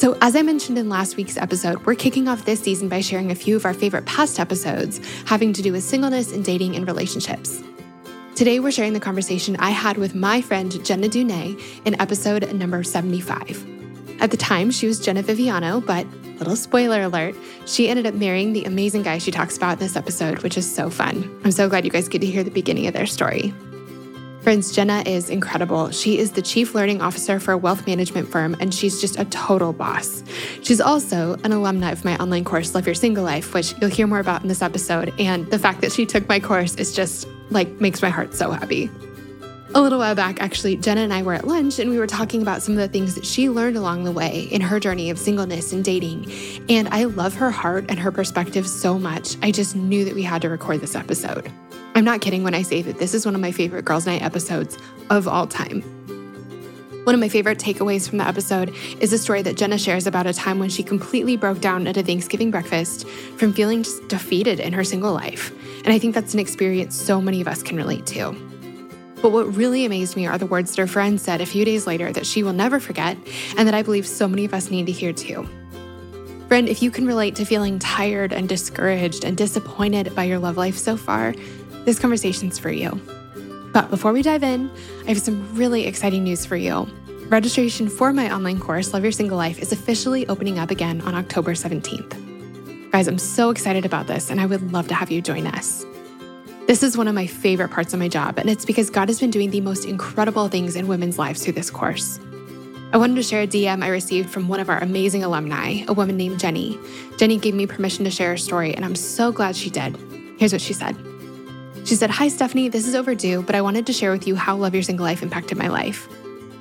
So, as I mentioned in last week's episode, we're kicking off this season by sharing a few of our favorite past episodes having to do with singleness and dating and relationships. Today, we're sharing the conversation I had with my friend Jena Dunay in episode number 75. At the time, she was Jena Viviano, but little spoiler alert, she ended up marrying the amazing guy she talks about in this episode, which is so fun. I'm so glad you guys get to hear the beginning of their story. Friends, Jena is incredible. She is the chief learning officer for a wealth management firm, and she's just a total boss. She's also an alumni of my online course, Love Your Single Life, which you'll hear more about in this episode. And the fact that she took my course is just like makes my heart so happy. A little while back, actually, Jena and I were at lunch and we were talking about some of the things that she learned along the way in her journey of singleness and dating. And I love her heart and her perspective so much. I just knew that we had to record this episode. I'm not kidding when I say that this is one of my favorite Girls Night episodes of all time. One of my favorite takeaways from the episode is a story that Jena shares about a time when she completely broke down at a Thanksgiving breakfast from feeling just defeated in her single life. And I think that's an experience so many of us can relate to. But what really amazed me are the words that her friend said a few days later that she will never forget, and that I believe so many of us need to hear too. Friend, if you can relate to feeling tired and discouraged and disappointed by your love life so far, this conversation's for you. But before we dive in, I have some really exciting news for you. Registration for my online course, Love Your Single Life, is officially opening up again on October 17th. Guys, I'm so excited about this, and I would love to have you join us. This is one of my favorite parts of my job, and it's because God has been doing the most incredible things in women's lives through this course. I wanted to share a DM I received from one of our amazing alumni, a woman named Jenny. Jenny gave me permission to share her story, and I'm so glad she did. Here's what she said. She said, Hi, Stephanie, this is overdue, but I wanted to share with you how Love Your Single Life impacted my life.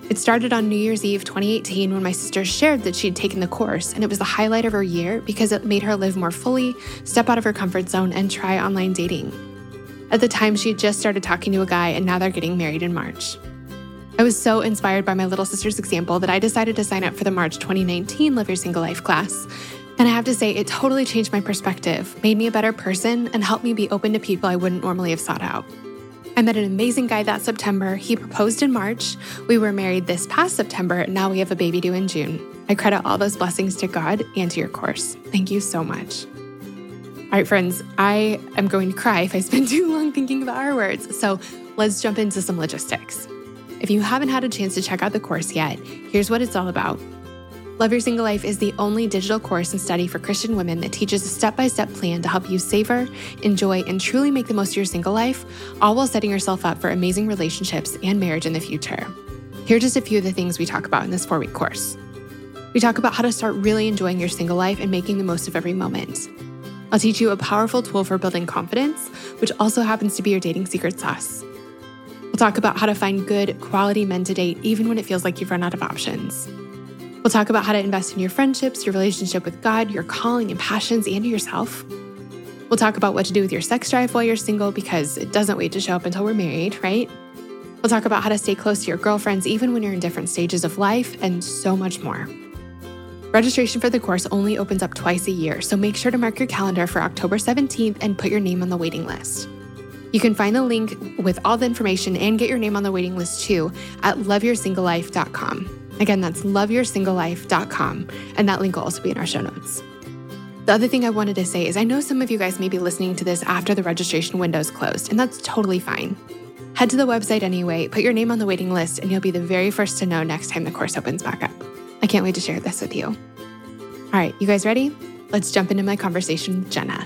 It started on New Year's Eve 2018 when my sister shared that she'd taken the course, and it was the highlight of her year because it made her live more fully, step out of her comfort zone, and try online dating. At the time, she had just started talking to a guy, and now they're getting married in March. I was so inspired by my little sister's example that I decided to sign up for the March 2019 Love Your Single Life class. And I have to say, it totally changed my perspective, made me a better person, and helped me be open to people I wouldn't normally have sought out. I met an amazing guy that September. He proposed in March. We were married this past September. And now we have a baby due in June. I credit all those blessings to God and to your course. Thank you so much. All right, friends, I am going to cry if I spend too long thinking about our words. So let's jump into some logistics. If you haven't had a chance to check out the course yet, here's what it's all about. Love Your Single Life is the only digital course and study for Christian women that teaches a step by step plan to help you savor, enjoy, and truly make the most of your single life, all while setting yourself up for amazing relationships and marriage in the future. Here are just a few of the things we talk about in this four week course. We talk about how to start really enjoying your single life and making the most of every moment. I'll teach you a powerful tool for building confidence, which also happens to be your dating secret sauce. We'll talk about how to find good, quality men to date even when it feels like you've run out of options. We'll talk about how to invest in your friendships, your relationship with God, your calling and passions, and yourself. We'll talk about what to do with your sex drive while you're single because it doesn't wait to show up until we're married, right? We'll talk about how to stay close to your girlfriends even when you're in different stages of life and so much more. Registration for the course only opens up twice a year, so make sure to mark your calendar for October 17th and put your name on the waiting list. You can find the link with all the information and get your name on the waiting list too at loveyoursinglelife.com. Again, that's loveyoursinglelife.com, and that link will also be in our show notes. The other thing I wanted to say is I know some of you guys may be listening to this after the registration window is closed, and that's totally fine. Head to the website anyway, put your name on the waiting list, and you'll be the very first to know next time the course opens back up. Can't wait to share this with you. All right, you guys ready? Let's jump into my conversation with Jena.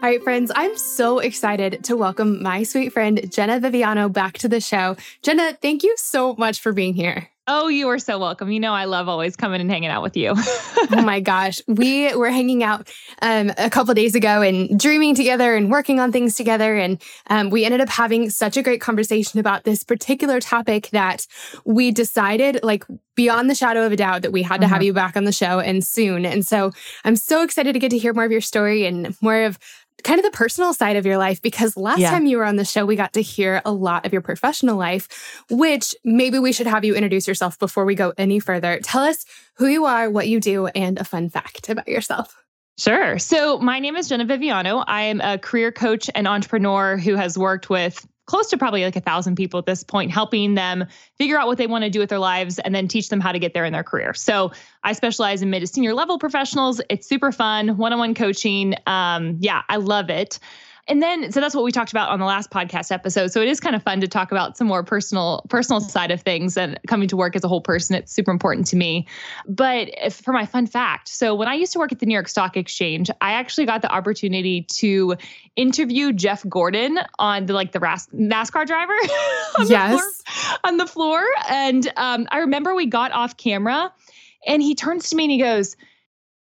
All right, friends, I'm so excited to welcome my sweet friend, Jena Viviano, back to the show. Jena, thank you so much for being here. Oh, you are so welcome. You know, I love always coming and hanging out with you. oh my gosh. We were hanging out um, a couple days ago and dreaming together and working on things together. And um, we ended up having such a great conversation about this particular topic that we decided, like, beyond the shadow of a doubt, that we had to mm-hmm. have you back on the show and soon. And so I'm so excited to get to hear more of your story and more of kind of the personal side of your life because last yeah. time you were on the show, we got to hear a lot of your professional life, which maybe we should have you introduce yourself before we go any further. Tell us who you are, what you do, and a fun fact about yourself. Sure. So, my name is Jena Viviano. I am a career coach and entrepreneur who has worked with close to probably like a thousand people at this point, helping them figure out what they want to do with their lives and then teach them how to get there in their career. So I specialize in mid to senior level professionals. It's super fun, one on one coaching. Um, yeah, I love it and then so that's what we talked about on the last podcast episode. So it is kind of fun to talk about some more personal personal side of things and coming to work as a whole person it's super important to me. But for my fun fact so when i used to work at the new york stock exchange i actually got the opportunity to interview jeff gordon on the like the nascar driver on yes. the floor, on the floor. And um, i remember we got off camera and he turns to me and he goes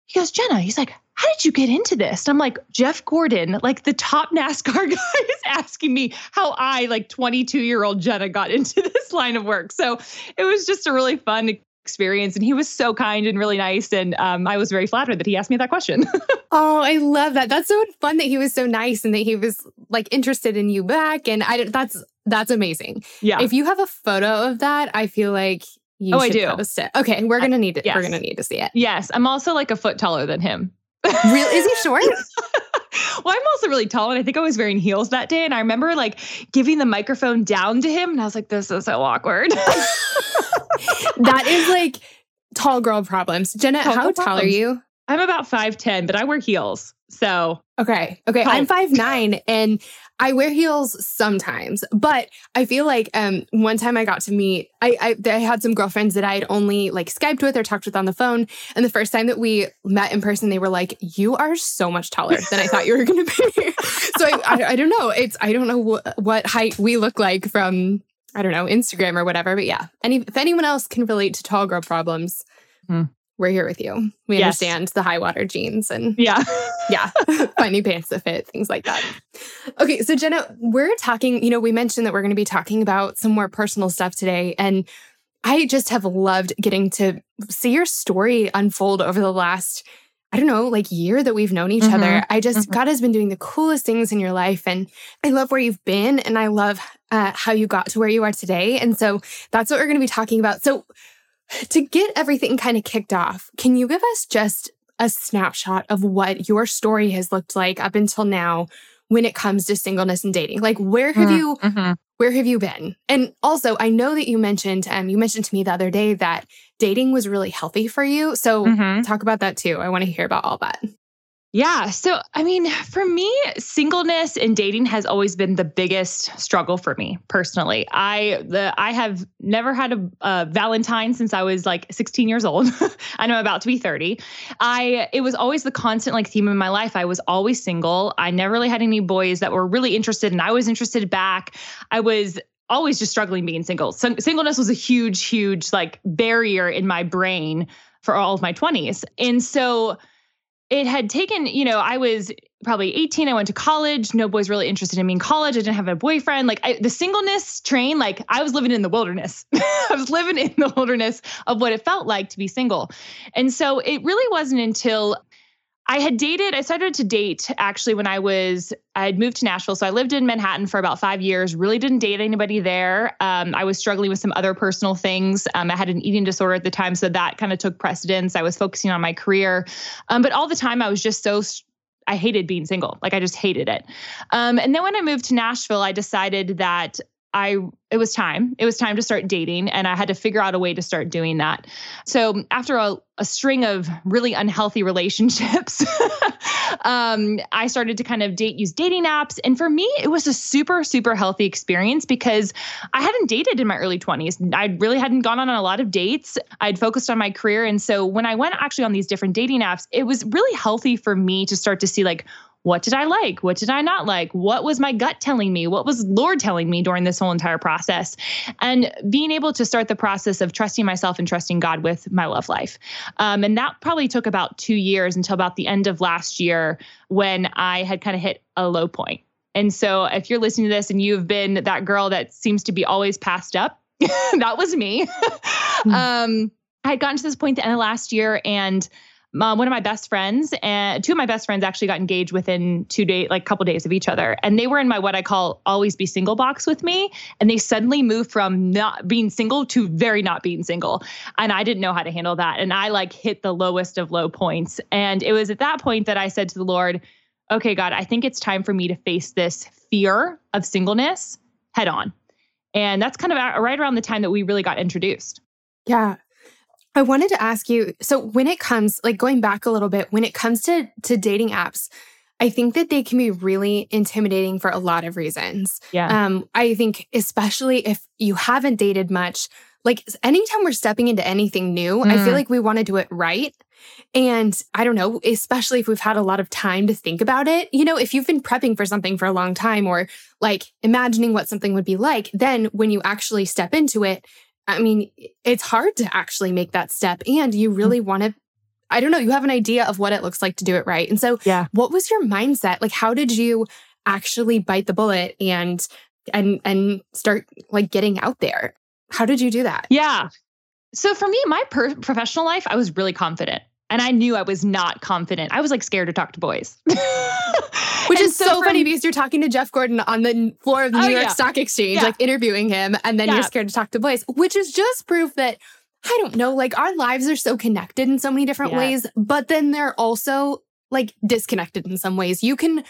he goes jena he's like how did you get into this? And I'm like, Jeff Gordon, like the top NASCAR guy is asking me how I, like 22 year old Jena, got into this line of work. So it was just a really fun experience. And he was so kind and really nice. And um, I was very flattered that he asked me that question. oh, I love that. That's so fun that he was so nice and that he was like interested in you back. And I that's that's amazing. Yeah. If you have a photo of that, I feel like you oh, I do. post it. Okay, we're gonna need it. Yes. We're gonna need to see it. Yes, I'm also like a foot taller than him. Real is he short? well, I'm also really tall, and I think I was wearing heels that day. And I remember like giving the microphone down to him, and I was like, "This is so awkward." that is like tall girl problems. Jena, tall how tall problems. are you? I'm about five ten, but I wear heels. So okay, okay, I'm five nine, and I wear heels sometimes, but I feel like um, one time I got to meet, I, I, I had some girlfriends that I had only like Skyped with or talked with on the phone. And the first time that we met in person, they were like, "You are so much taller than I thought you were going to be." so I, I, I, don't know. It's I don't know wh- what height we look like from I don't know Instagram or whatever. But yeah, any if anyone else can relate to tall girl problems, hmm we're here with you. We yes. understand the high water jeans and yeah, yeah, finding pants that fit, things like that. Okay, so Jena, we're talking. You know, we mentioned that we're going to be talking about some more personal stuff today, and I just have loved getting to see your story unfold over the last. I don't know, like year that we've known each mm-hmm. other. I just, mm-hmm. God has been doing the coolest things in your life. And I love where you've been and I love uh, how you got to where you are today. And so that's what we're going to be talking about. So, to get everything kind of kicked off, can you give us just a snapshot of what your story has looked like up until now when it comes to singleness and dating? Like where have mm, you mm-hmm. where have you been? And also, I know that you mentioned um you mentioned to me the other day that dating was really healthy for you. So mm-hmm. talk about that too. I want to hear about all that. Yeah. So, I mean, for me, singleness and dating has always been the biggest struggle for me personally. I the I have never had a, a Valentine since I was like 16 years old. Know I'm about to be 30. I it was always the constant like theme in my life. I was always single. I never really had any boys that were really interested, and I was interested back. I was always just struggling being single. So, singleness was a huge, huge like barrier in my brain for all of my 20s, and so it had taken, you know, I was probably 18. I went to college. No boys really interested in me in college. I didn't have a boyfriend. Like I, the singleness train, like I was living in the wilderness. I was living in the wilderness of what it felt like to be single. And so it really wasn't until I had dated, I started to date actually when I was, I had moved to Nashville. So I lived in Manhattan for about five years, really didn't date anybody there. Um, I was struggling with some other personal things. Um, I had an eating disorder at the time. So that kind of took precedence. I was focusing on my career. Um, but all the time I was just so, I hated being single. Like I just hated it. Um, and then when I moved to Nashville, I decided that I it was time. It was time to start dating and I had to figure out a way to start doing that. So after a, a string of really unhealthy relationships, um, I started to kind of date use dating apps. And for me, it was a super, super healthy experience because I hadn't dated in my early 20s. I really hadn't gone on a lot of dates. I'd focused on my career. And so when I went actually on these different dating apps, it was really healthy for me to start to see like what did I like? What did I not like? What was my gut telling me? What was Lord telling me during this whole entire process? And being able to start the process of trusting myself and trusting God with my love life. Um, and that probably took about two years until about the end of last year when I had kind of hit a low point. And so if you're listening to this and you've been that girl that seems to be always passed up, that was me. mm. um, I had gotten to this point the end of last year and um, one of my best friends and two of my best friends actually got engaged within two days, like a couple days of each other. And they were in my what I call always be single box with me. And they suddenly moved from not being single to very not being single. And I didn't know how to handle that. And I like hit the lowest of low points. And it was at that point that I said to the Lord, okay, God, I think it's time for me to face this fear of singleness head on. And that's kind of right around the time that we really got introduced. Yeah. I wanted to ask you so when it comes like going back a little bit when it comes to to dating apps I think that they can be really intimidating for a lot of reasons. Yeah. Um I think especially if you haven't dated much like anytime we're stepping into anything new, mm. I feel mm. like we want to do it right. And I don't know, especially if we've had a lot of time to think about it. You know, if you've been prepping for something for a long time or like imagining what something would be like, then when you actually step into it, I mean, it's hard to actually make that step. And you really mm. want to, I don't know, you have an idea of what it looks like to do it right. And so, yeah. what was your mindset? Like, how did you actually bite the bullet and, and, and start like getting out there? How did you do that? Yeah. So for me, my per- professional life, I was really confident. And I knew I was not confident. I was like scared to talk to boys. Which is so, so funny because you're talking to Jeff Gordon on the floor of the oh, New York yeah. Stock Exchange, yeah. like interviewing him, and then yeah. you're scared to talk to boys, which is just proof that I don't know, like our lives are so connected in so many different ways, but then they're also like disconnected in some ways. You can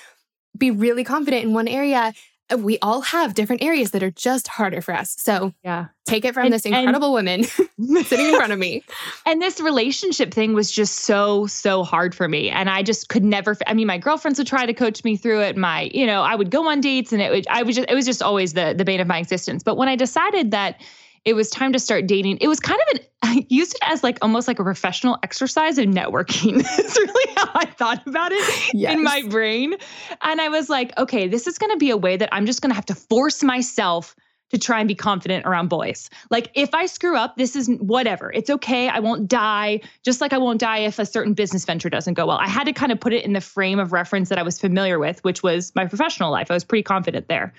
be really confident in one area Uh, we all have different areas that are just harder for us. So, yeah, take it from and, this incredible woman sitting in front of me. And this relationship thing was just so, so hard for me. And I just could never, I mean, my girlfriends would try to coach me through it. My, you know, I would go on dates and it would, I was just, it was just always the, the bane of my existence. But when I decided that, it was time to start dating. It was kind of an I used it as like almost like a professional exercise of networking. It's really how I thought about it yes. in my brain. And I was like, okay, this is going to be a way that I'm just going to have to force myself to try and be confident around boys. Like if I screw up, this is whatever. It's okay. I won't die, just like I won't die if a certain business venture doesn't go well. I had to kind of put it in the frame of reference that I was familiar with, which was my professional life. I was pretty confident there.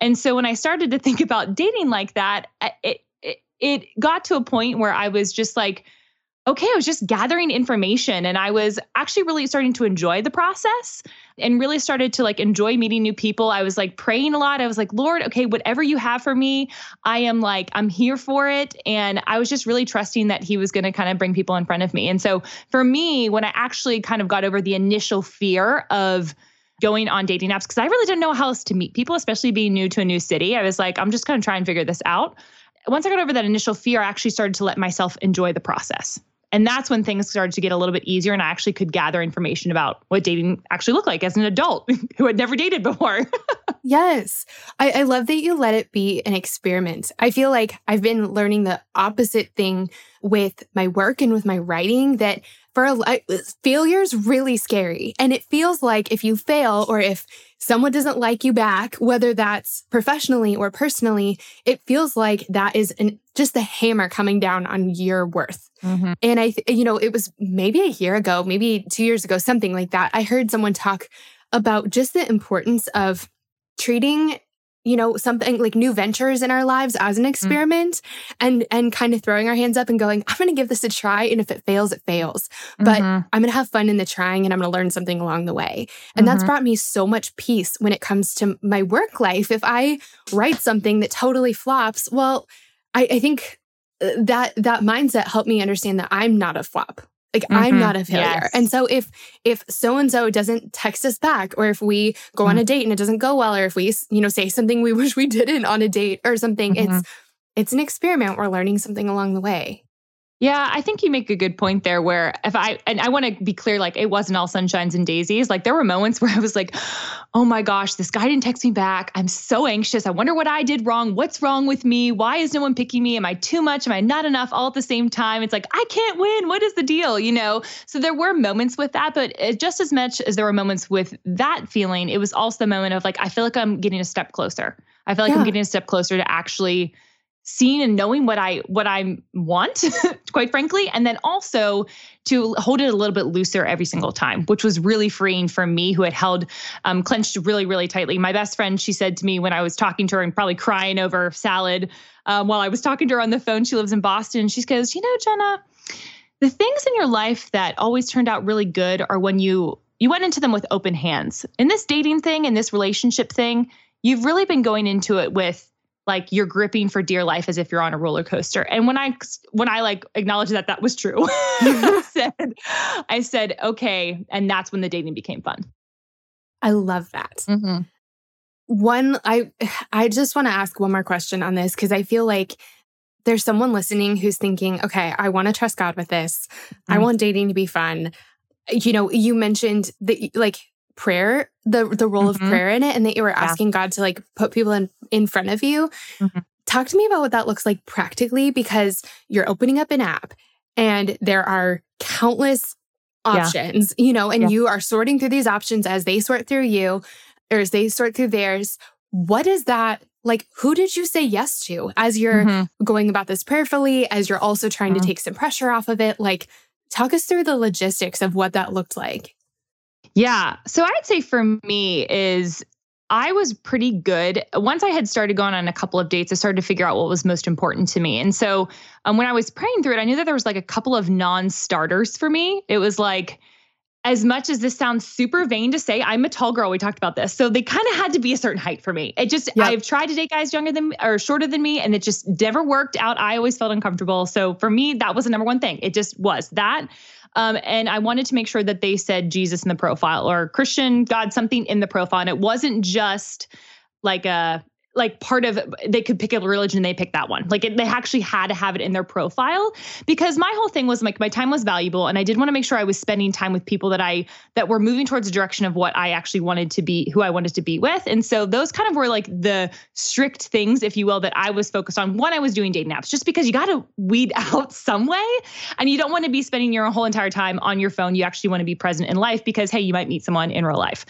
And so when I started to think about dating like that, it it, got to a point where I was just like okay, I was just gathering information and I was actually really starting to enjoy the process and really started to like enjoy meeting new people. I was like praying a lot. I was like, Lord, okay, whatever you have for me, I am like, I'm here for it. And I was just really trusting that He was going to kind of bring people in front of me. And so for me, when I actually kind of got over the initial fear of, going on dating apps because I really didn't know how else to meet people, especially being new to a new city. I was like, I'm just going to try and figure this out. Once I got over that initial fear, I actually started to let myself enjoy the process. And that's when things started to get a little bit easier and I actually could gather information about what dating actually looked like as an adult who had never dated before. yes. I, I love that you let it be an experiment. I feel like I've been learning the opposite thing with my work and with my writing that for a failure is really scary. And it feels like if you fail or if someone doesn't like you back, whether that's professionally or personally, it feels like that is an, just the hammer coming down on your worth. Mm-hmm. And I, th- you know, it was maybe a year ago, maybe two years ago, something like that. I heard someone talk about just the importance of treating you know something like new ventures in our lives as an mm. experiment mm. and and kind of throwing our hands up and going i'm going to give this a try and if it fails it fails but mm-hmm. i'm going to have fun in the trying and i'm going to learn something along the way and mm-hmm. that's brought me so much peace when it comes to my work life if i write something that totally flops well i, I think uh, that that mindset helped me understand that i'm not a flop like mm-hmm. I'm not a failure. Yes. And so if if so and so doesn't text us back or if we go mm-hmm. on a date and it doesn't go well or if we you know say something we wish we didn't on a date or something mm-hmm. it's it's an experiment we're learning something along the way. Yeah, I think you make a good point there where if I and I want to be clear like it wasn't all sunshines and daisies. Like there were moments where I was like, "Oh my gosh, this guy didn't text me back. I'm so anxious. I wonder what I did wrong. What's wrong with me? Why is no one picking me? Am I too much? Am I not enough all at the same time?" It's like, "I can't win. What is the deal?" you know? So there were moments with that, but just as much as there were moments with that feeling, it was also the moment of like I feel like I'm getting a step closer. I feel like yeah. I'm getting a step closer to actually seeing and knowing what I what I want, quite frankly, and then also to hold it a little bit looser every single time, which was really freeing for me, who had held um, clenched really really tightly. My best friend, she said to me when I was talking to her and probably crying over salad um, while I was talking to her on the phone. She lives in Boston. She goes, you know, Jena, the things in your life that always turned out really good are when you you went into them with open hands. In this dating thing, in this relationship thing, you've really been going into it with like you're gripping for dear life as if you're on a roller coaster. And when I when I like acknowledged that that was true, I said I said okay, and that's when the dating became fun. I love that. Mm-hmm. One, I I just want to ask one more question on this because I feel like there's someone listening who's thinking, okay, I want to trust God with this. Mm-hmm. I want dating to be fun. You know, you mentioned that like prayer, the the role mm-hmm. of prayer in it, and that you were asking yeah. God to like put people in in front of you. Mm-hmm. Talk to me about what that looks like practically, because you're opening up an app and there are countless options, yeah. you know, and yeah. you are sorting through these options as they sort through you, or as they sort through theirs. What is that like? Who did you say yes to as you're mm-hmm. going about this prayerfully, as you're also trying to mm-hmm. take some pressure off of it? Like, talk us through the logistics of what that looked like. Yeah. So I'd say for me is I was pretty good. Once I had started going on a couple of dates, I started to figure out what was most important to me. And so um, when I was praying through it, I knew that there was like a couple of non starters for me. It was like, as much as this sounds super vain to say, I'm a tall girl. We talked about this. So they kind of had to be a certain height for me. It just, yep. I've tried to date guys younger than or shorter than me, and it just never worked out. I always felt uncomfortable. So for me, that was the number one thing. It just was that. Um, and I wanted to make sure that they said Jesus in the profile or Christian, God, something in the profile. And it wasn't just like a like part of they could pick a religion and they picked that one. Like it, they actually had to have it in their profile because my whole thing was like my time was valuable and i did want to make sure i was spending time with people that i that were moving towards the direction of what i actually wanted to be who i wanted to be with. And so those kind of were like the strict things if you will that i was focused on one i was doing dating apps. Just because you got to weed out some way and you don't want to be spending your whole entire time on your phone. You actually want to be present in life because hey you might meet someone in real life.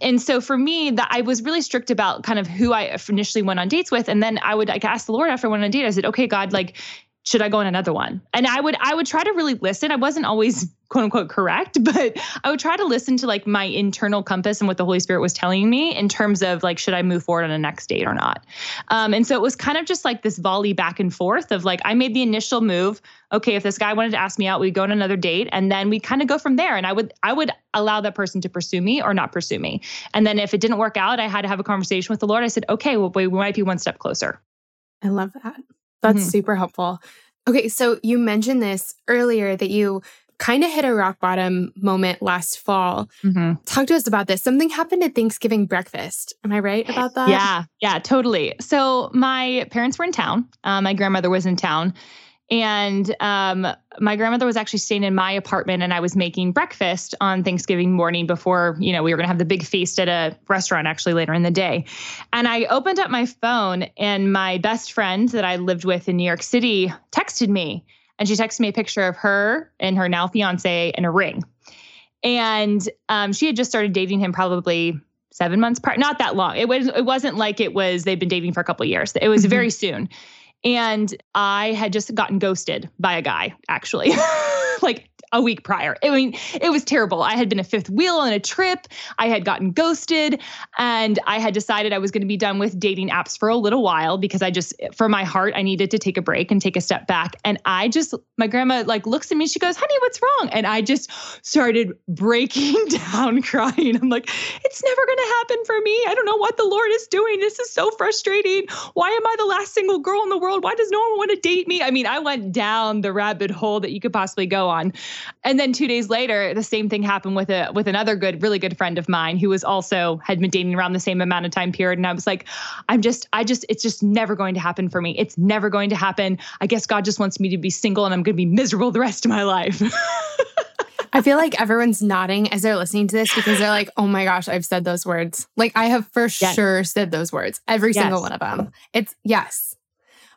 And so for me that i was really strict about kind of who i initially initially went on dates with. And then I would like ask the Lord after I went on a date, I said, okay, God, like, should I go on another one? And I would I would try to really listen. I wasn't always quote unquote correct, but I would try to listen to like my internal compass and what the Holy Spirit was telling me in terms of like should I move forward on a next date or not. Um, and so it was kind of just like this volley back and forth of like I made the initial move. Okay, if this guy wanted to ask me out, we'd go on another date, and then we'd kind of go from there. And I would I would allow that person to pursue me or not pursue me. And then if it didn't work out, I had to have a conversation with the Lord. I said, okay, well we might be one step closer. I love that. That's mm-hmm. super helpful. Okay, so you mentioned this earlier that you kind of hit a rock bottom moment last fall. Mm-hmm. Talk to us about this. Something happened at Thanksgiving breakfast. Am I right about that? Yeah, yeah, totally. So my parents were in town. Uh, my grandmother was in town. And um, my grandmother was actually staying in my apartment, and I was making breakfast on Thanksgiving morning before, you know, we were going to have the big feast at a restaurant actually later in the day. And I opened up my phone, and my best friend that I lived with in New York City texted me, and she texted me a picture of her and her now fiance in a ring. And um, she had just started dating him probably seven months prior, not that long. It was it wasn't like it was they'd been dating for a couple years. It was mm-hmm. very soon. And I had just gotten ghosted by a guy, actually. like a week prior. I mean, it was terrible. I had been a fifth wheel on a trip. I had gotten ghosted and I had decided I was going to be done with dating apps for a little while because I just, for my heart, I needed to take a break and take a step back. And I just, my grandma like looks at me, she goes, honey, what's wrong? And I just started breaking down crying. I'm like, it's never going to happen for me. I don't know what the Lord is doing. This is so frustrating. Why am I the last single girl in the world? Why does no one want to date me? I mean, I went down the rabbit hole that you could possibly go on. And then two days later, the same thing happened with a with another good, really good friend of mine who was also had been dating around the same amount of time period. And I was like, I'm just, I just, it's just never going to happen for me. It's never going to happen. I guess God just wants me to be single and I'm going to be miserable the rest of my life. I feel like everyone's nodding as they're listening to this because they're like, oh my gosh, I've said those words. Like I have for yes. sure said those words, every yes. single one of them. It's yes.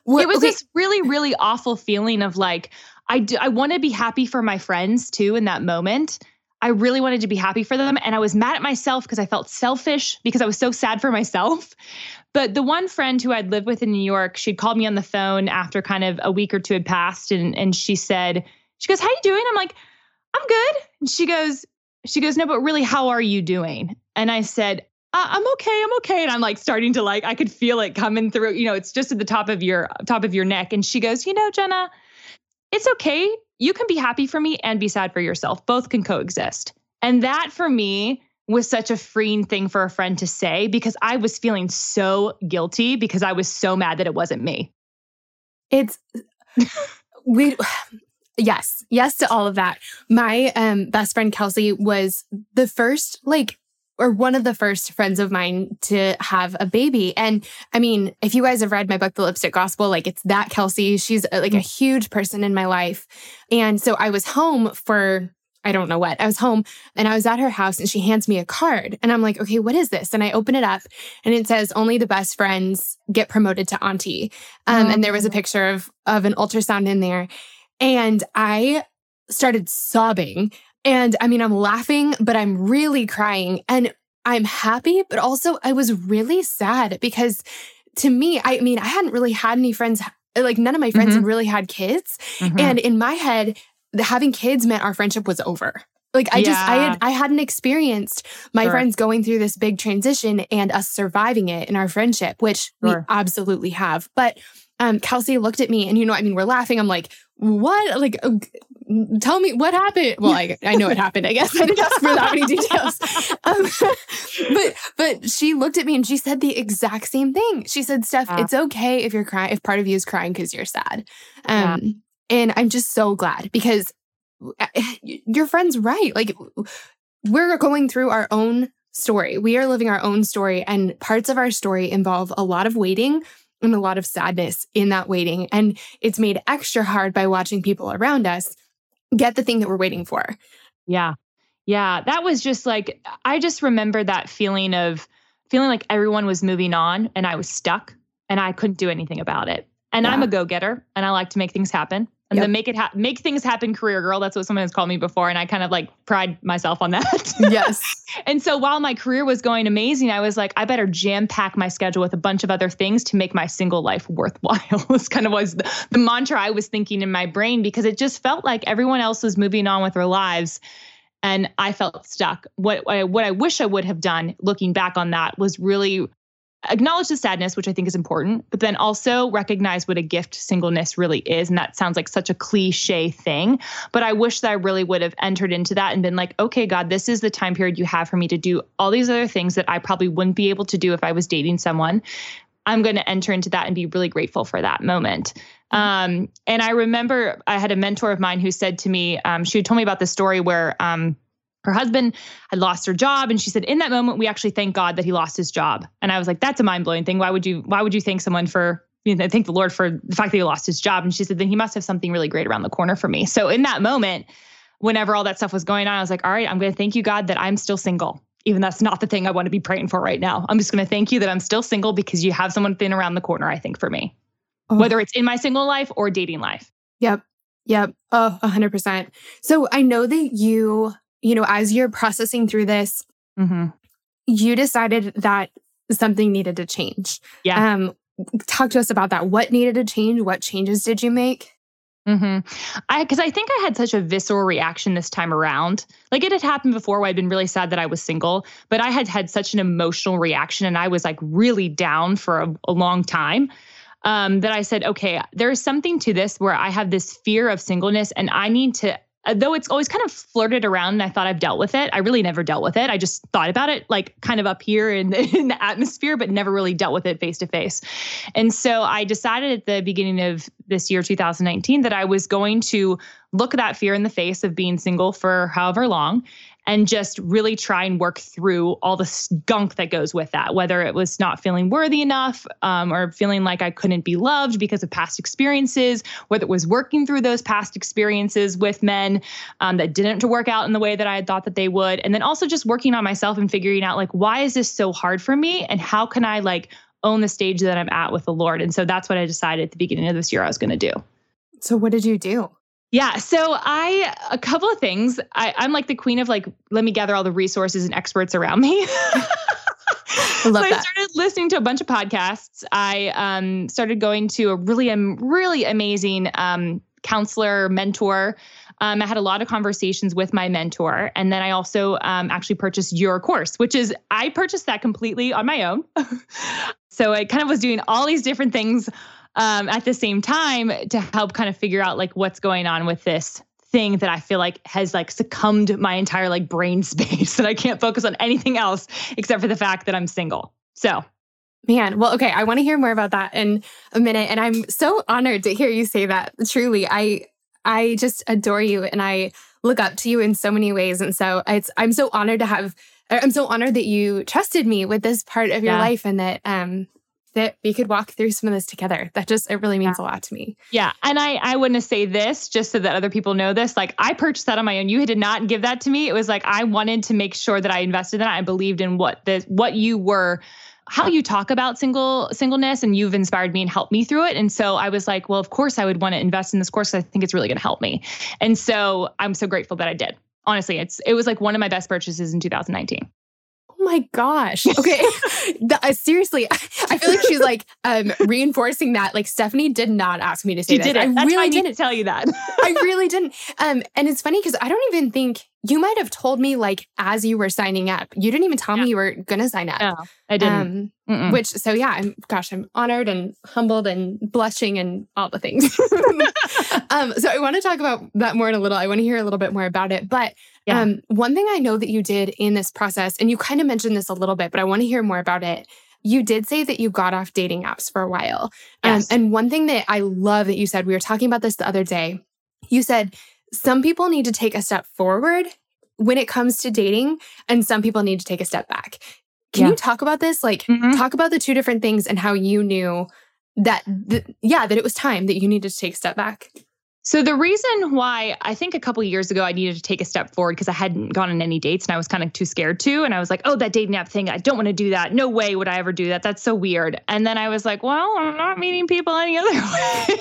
What, it was okay. this really, really awful feeling of like, I do, I want to be happy for my friends too in that moment. I really wanted to be happy for them. And I was mad at myself because I felt selfish because I was so sad for myself. But the one friend who I'd lived with in New York, she'd called me on the phone after kind of a week or two had passed. And, and she said, she goes, how you doing? I'm like, I'm good. And she goes, she goes, no, but really, how are you doing? And I said, uh, I'm okay. I'm okay. And I'm like starting to like, I could feel it coming through, you know, it's just at the top of your top of your neck. And she goes, you know, Jena, it's okay. You can be happy for me and be sad for yourself. Both can coexist. And that for me was such a freeing thing for a friend to say because I was feeling so guilty because I was so mad that it wasn't me. It's we yes, yes to all of that. My um best friend Kelsey was the first like or one of the first friends of mine to have a baby. And I mean, if you guys have read my book, The Lipstick Gospel, like it's that Kelsey. She's uh, like a huge person in my life. And so I was home for, I don't know what. I was home and I was at her house and she hands me a card. And I'm like, okay, what is this? And I open it up and it says, only the best friends get promoted to auntie. Um, And there was a oh. picture of, of an ultrasound in there. And I started sobbing and I mean, I'm laughing, but I'm really crying. And I'm happy, but also I was really sad because to me, I mean, I hadn't really had any friends, like none of my friends mm-hmm. really had kids. Mm-hmm. And in my head, having kids meant our friendship was over. Like I yeah. just I had I hadn't experienced my sure. friends going through this big transition and us surviving it in our friendship, which sure. we absolutely have. But um, Kelsey looked at me and, you know, I mean, we're laughing. I'm like, what? Like, uh, tell me what happened. Well, I, I know it happened. I guess I didn't ask for that many details. Um, but, but she looked at me and she said the exact same thing. She said, Steph, yeah. it's okay if you're crying, if part of you is crying because you're sad. Um, yeah. and I'm just so glad because uh, your friend's right. Like, we're going through our own story. We are living our own story, and parts of our story involve a lot of waiting and a lot of sadness in that waiting. And it's made extra hard by watching people around us get the thing that we're waiting for. Yeah. Yeah. That was just like, I just remember that feeling of feeling like everyone was moving on and I was stuck and I couldn't do anything about it. And yeah. I'm a go getter and I like to make things happen. And yep. the make it ha- make things happen career girl. That's what someone has called me before, and I kind of like pride myself on that. yes. and so while my career was going amazing, I was like, I better jam pack my schedule with a bunch of other things to make my single life worthwhile. this kind of was the, the mantra I was thinking in my brain because it just felt like everyone else was moving on with their lives, and I felt stuck. What what I wish I would have done, looking back on that, was really acknowledge the sadness, which I think is important, but then also recognize what a gift singleness really is. And that sounds like such a cliche thing. But I wish that I really would have entered into that and been like, okay, God, this is the time period you have for me to do all these other things that I probably wouldn't be able to do if I was dating someone. I'm going to enter into that and be really grateful for that moment. Um, and I remember I had a mentor of mine who said to me, um, she told me about the story where um, her husband had lost her job. And she said in that moment we actually thank god that he lost his job. And i was like that's a mind-blowing thing. Why would you why would you thank someone for you know thank the lord for the fact that he lost his job? And she said then he must have something really great around the corner for me. So in that moment whenever all that stuff was going on i was like all right i'm going to thank you god that i'm still single even that's not the thing i want to be praying for right now. I'm just going to thank you that i'm still single because you have someone thin around the corner i think for me oh. whether it's in my single life or dating life. Yep. Yep. Oh, 100%. So I know that you you know, as you're processing through this, mm-hmm. you decided that something needed to change. Yeah. Um, talk to us about that. What needed to change? What changes did you make? Mm-hmm. I because I think I had such a visceral reaction this time around. Like it had happened before where I'd been really sad that I was single, but I had had such an emotional reaction and I was like really down for a, a long time. Um, that I said, okay, there is something to this where I have this fear of singleness and I need to Uh, though it's always kind of flirted around and I thought I've dealt with it, I really never dealt with it. I just thought about it like kind of up here in the, in the atmosphere, but never really dealt with it face to face. And so I decided at the beginning of this year, 2019, that I was going to look that fear in the face of being single for however long and just really try and work through all the skunk that goes with that, whether it was not feeling worthy enough um, or feeling like I couldn't be loved because of past experiences, whether it was working through those past experiences with men um, that didn't work out in the way that I had thought that they would. And then also just working on myself and figuring out, like, why is this so hard for me? And how can I, like, own the stage that I'm at with the Lord? And so that's what I decided at the beginning of this year I was going to do. So, what did you do? Yeah. So I a couple of things. I, I'm like the queen of like, let me gather all the resources and experts around me. I love so that. I started listening to a bunch of podcasts. I um, started going to a really, um, really amazing um, counselor, mentor. Um, I had a lot of conversations with my mentor. And then I also um, actually purchased your course, which is, I purchased that completely on my own. so I kind of was doing all these different things um, at the same time to help kind of figure out like what's going on with this thing that I feel like has like succumbed my entire like brain space that I can't focus on anything else except for the fact that I'm single. So Man, well, okay, I want to hear more about that in a minute. And I'm so honored to hear you say that. Truly, I I just adore you and I look up to you in so many ways. And so it's I'm so honored to have I'm so honored that you trusted me with this part of your yeah. life and that um that we could walk through some of this together. That just it really means yeah. a lot to me. Yeah. And I I want to say this just so that other people know this. Like I purchased that on my own. You did not give that to me. It was like I wanted to make sure that I invested in it. I believed in what the what you were how you talk about single singleness and you've inspired me and helped me through it and so i was like well of course i would want to invest in this course i think it's really going to help me and so i'm so grateful that i did honestly it's it was like one of my best purchases in 2019 my gosh. Okay. the, uh, seriously, I feel like she's like um, reinforcing that. Like Stephanie did not ask me to say she this. I That's really didn't tell you that. I really didn't. Um, and it's funny because I don't even think you might have told me like as you were signing up. You didn't even tell yeah. me you were gonna sign up. No, I didn't. Um, which so yeah, I'm gosh, I'm honored and humbled and blushing and all the things. um, so I want to talk about that more in a little. I want to hear a little bit more about it. But yeah. um, one thing I know that you did in this process, and you kind of mentioned this a little bit, but I want to hear more about it. You did say that you got off dating apps for a while. Um, yes. Um, and one thing that I love that you said, we were talking about this the other day. You said some people need to take a step forward when it comes to dating, and some people need to take a step back. Can yeah. you talk about this? Like, mm-hmm. talk about the two different things and how you knew that, th- yeah, that it was time that you needed to take a step back. So the reason why I think a couple years ago I needed to take a step forward because I hadn't gone on any dates and I was kind of too scared to and I was like, "Oh, that dating app thing, I don't want to do that. No way would I ever do that. That's so weird." And then I was like, "Well, I'm not meeting people any other way."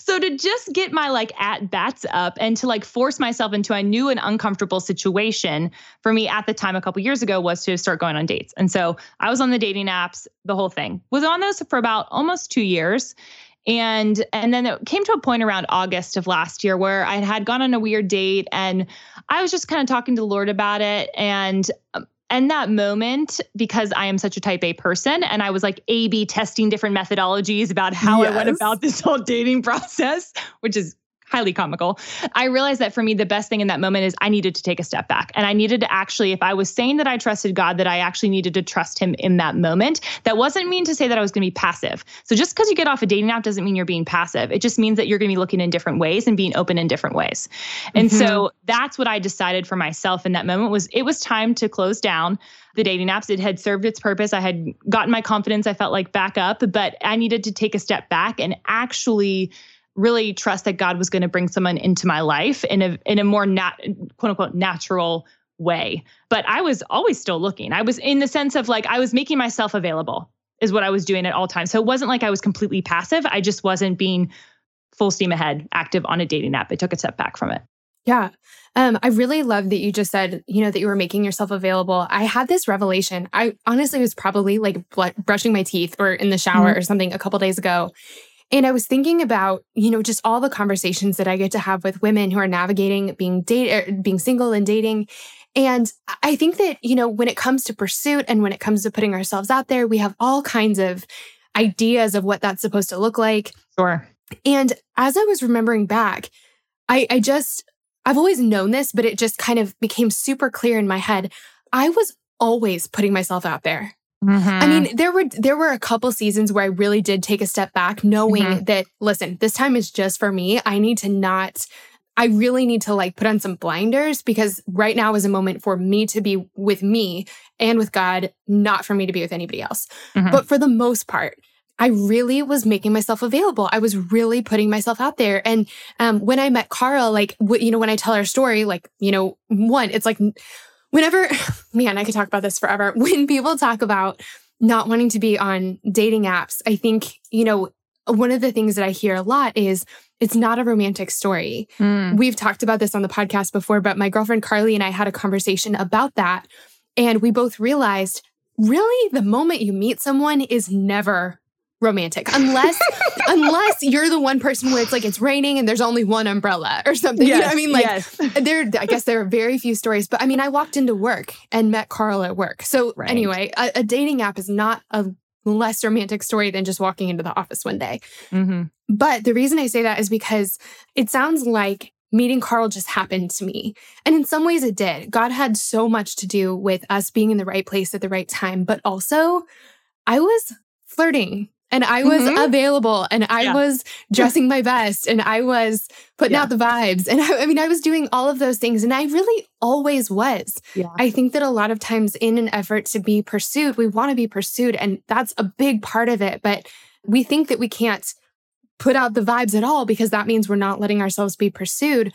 so to just get my like at bats up and to like force myself into a new and uncomfortable situation for me at the time a couple years ago was to start going on dates. And so I was on the dating apps, the whole thing. Was on those for about almost 2 years and and then it came to a point around August of last year where I had gone on a weird date and I was just kind of talking to the Lord about it and um, and that moment because I am such a type A person and I was like A B testing different methodologies about how yes. I went about this whole dating process, which is highly comical. I realized that for me, the best thing in that moment is I needed to take a step back. And I needed to actually, if I was saying that I trusted God, that I actually needed to trust Him in that moment. That wasn't mean to say that I was going to be passive. So just because you get off a dating app doesn't mean you're being passive. It just means that you're going to be looking in different ways and being open in different ways. And mm-hmm. so that's what I decided for myself in that moment was it was time to close down the dating apps. It had served its purpose. I had gotten my confidence, I felt like back up, but I needed to take a step back and actually really trust that God was going to bring someone into my life in a in a more nat quote unquote natural way. But I was always still looking. I was in the sense of like I was making myself available is what I was doing at all times. So it wasn't like I was completely passive. I just wasn't being full steam ahead active on a dating app. I took a step back from it. Yeah. Um, I really love that you just said, you know, that you were making yourself available. I had this revelation. I honestly was probably like brushing my teeth or in the shower mm-hmm. or something a couple days ago. And I was thinking about, you know, just all the conversations that I get to have with women who are navigating being date, er, being single and dating. And I think that, you know, when it comes to pursuit and when it comes to putting ourselves out there, we have all kinds of ideas of what that's supposed to look like. Sure. And as I was remembering back, I, I just, I've always known this, but it just kind of became super clear in my head. I was always putting myself out there. Mm-hmm. I mean, there were there were a couple seasons where I really did take a step back, knowing mm-hmm. that listen, this time is just for me. I need to not I really need to like put on some blinders because right now is a moment for me to be with me and with God, not for me to be with anybody else. Mm-hmm. But for the most part, I really was making myself available. I was really putting myself out there. And um, when I met Carl, like, w- you know, when I tell our story, like, you know, one, it's like, whenever, man, I could talk about this forever. When people talk about not wanting to be on dating apps, I think, you know, one of the things that I hear a lot is it's not a romantic story. Mm. We've talked about this on the podcast before, but my girlfriend Carly and I had a conversation about that. And we both realized really the moment you meet someone is never romantic unless unless you're the one person where it's like it's raining and there's only one umbrella or something. Yes, you know I mean? Like yes. there I guess there are very few stories, but I mean I walked into work and met Carl at work. So right. anyway, a, a, dating app is not a less romantic story than just walking into the office one day. Mm-hmm. But the reason I say that is because it sounds like meeting Carl just happened to me. And in some ways it did. God had so much to do with us being in the right place at the right time, but also I was flirting and I was mm-hmm. available and I yeah. was dressing my best and I was putting yeah. out the vibes. And I, I, mean, I was doing all of those things and I really always was. Yeah. I think that a lot of times in an effort to be pursued, we want to be pursued and that's a big part of it. But we think that we can't put out the vibes at all because that means we're not letting ourselves be pursued.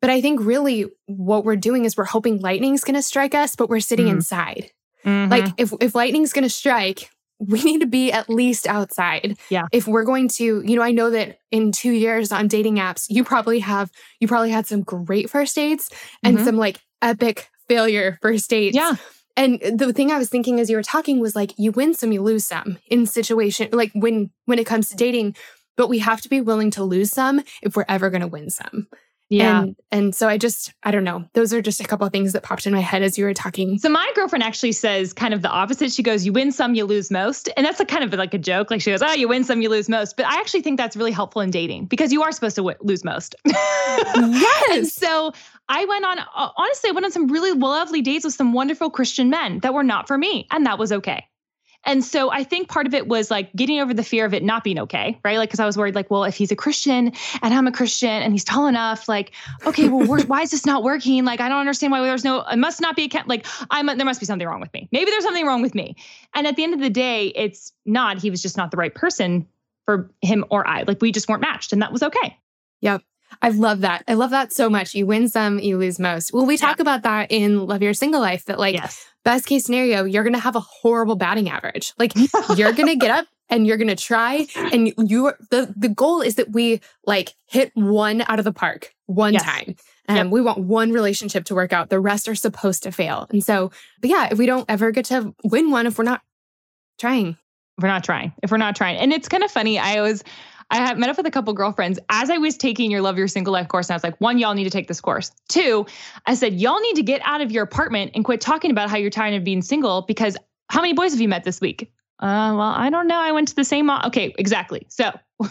But I think really what we're doing is we're hoping lightning's going to strike us, but we're sitting mm. inside. Mm-hmm. Like if, if lightning's going to strike, we need to be at least outside. Yeah. If we're going to, you know, I know that in two years on dating apps, you probably have, you probably had some great first dates and mm-hmm. some like epic failure first dates. Yeah. And the thing I was thinking as you were talking was like, you win some, you lose some in situation, like when, when it comes to dating, but we have to be willing to lose some if we're ever going to win some. Yeah. And, and so I just, I don't know. Those are just a couple of things that popped in my head as you were talking. So my girlfriend actually says kind of the opposite. She goes, You win some, you lose most. And that's a kind of like a joke. Like she goes, Oh, you win some, you lose most. But I actually think that's really helpful in dating because you are supposed to w- lose most. yes. so I went on, honestly, I went on some really lovely dates with some wonderful Christian men that were not for me. And that was okay. And so I think part of it was like getting over the fear of it not being okay, right? Like, because I was worried, like, well, if he's a Christian and I'm a Christian and he's tall enough, like, okay, well, why is this not working? Like, I don't understand why there's no, it must not be a, like, I'm, there must be something wrong with me. Maybe there's something wrong with me. And at the end of the day, it's not, he was just not the right person for him or I. Like, we just weren't matched and that was okay. Yep. I love that. I love that so much. You win some, you lose most. Well, we talk yeah. about that in Love Your Single Life that, like, yes. Best case scenario, you're going to have a horrible batting average. Like, you're going to get up and you're going to try. And you, the, the goal is that we like hit one out of the park one yes. time. And yep. we want one relationship to work out. The rest are supposed to fail. And so, but yeah, if we don't ever get to win one, if we're not trying, we're not trying. If we're not trying. And it's kind of funny. I was, I met up with a couple girlfriends as I was taking your Love Your Single Life course. And I was like, one, y'all need to take this course. Two, I said, y'all need to get out of your apartment and quit talking about how you're tired of being single because how many boys have you met this week? Uh, well, I don't know. I went to the same. Okay, exactly. So,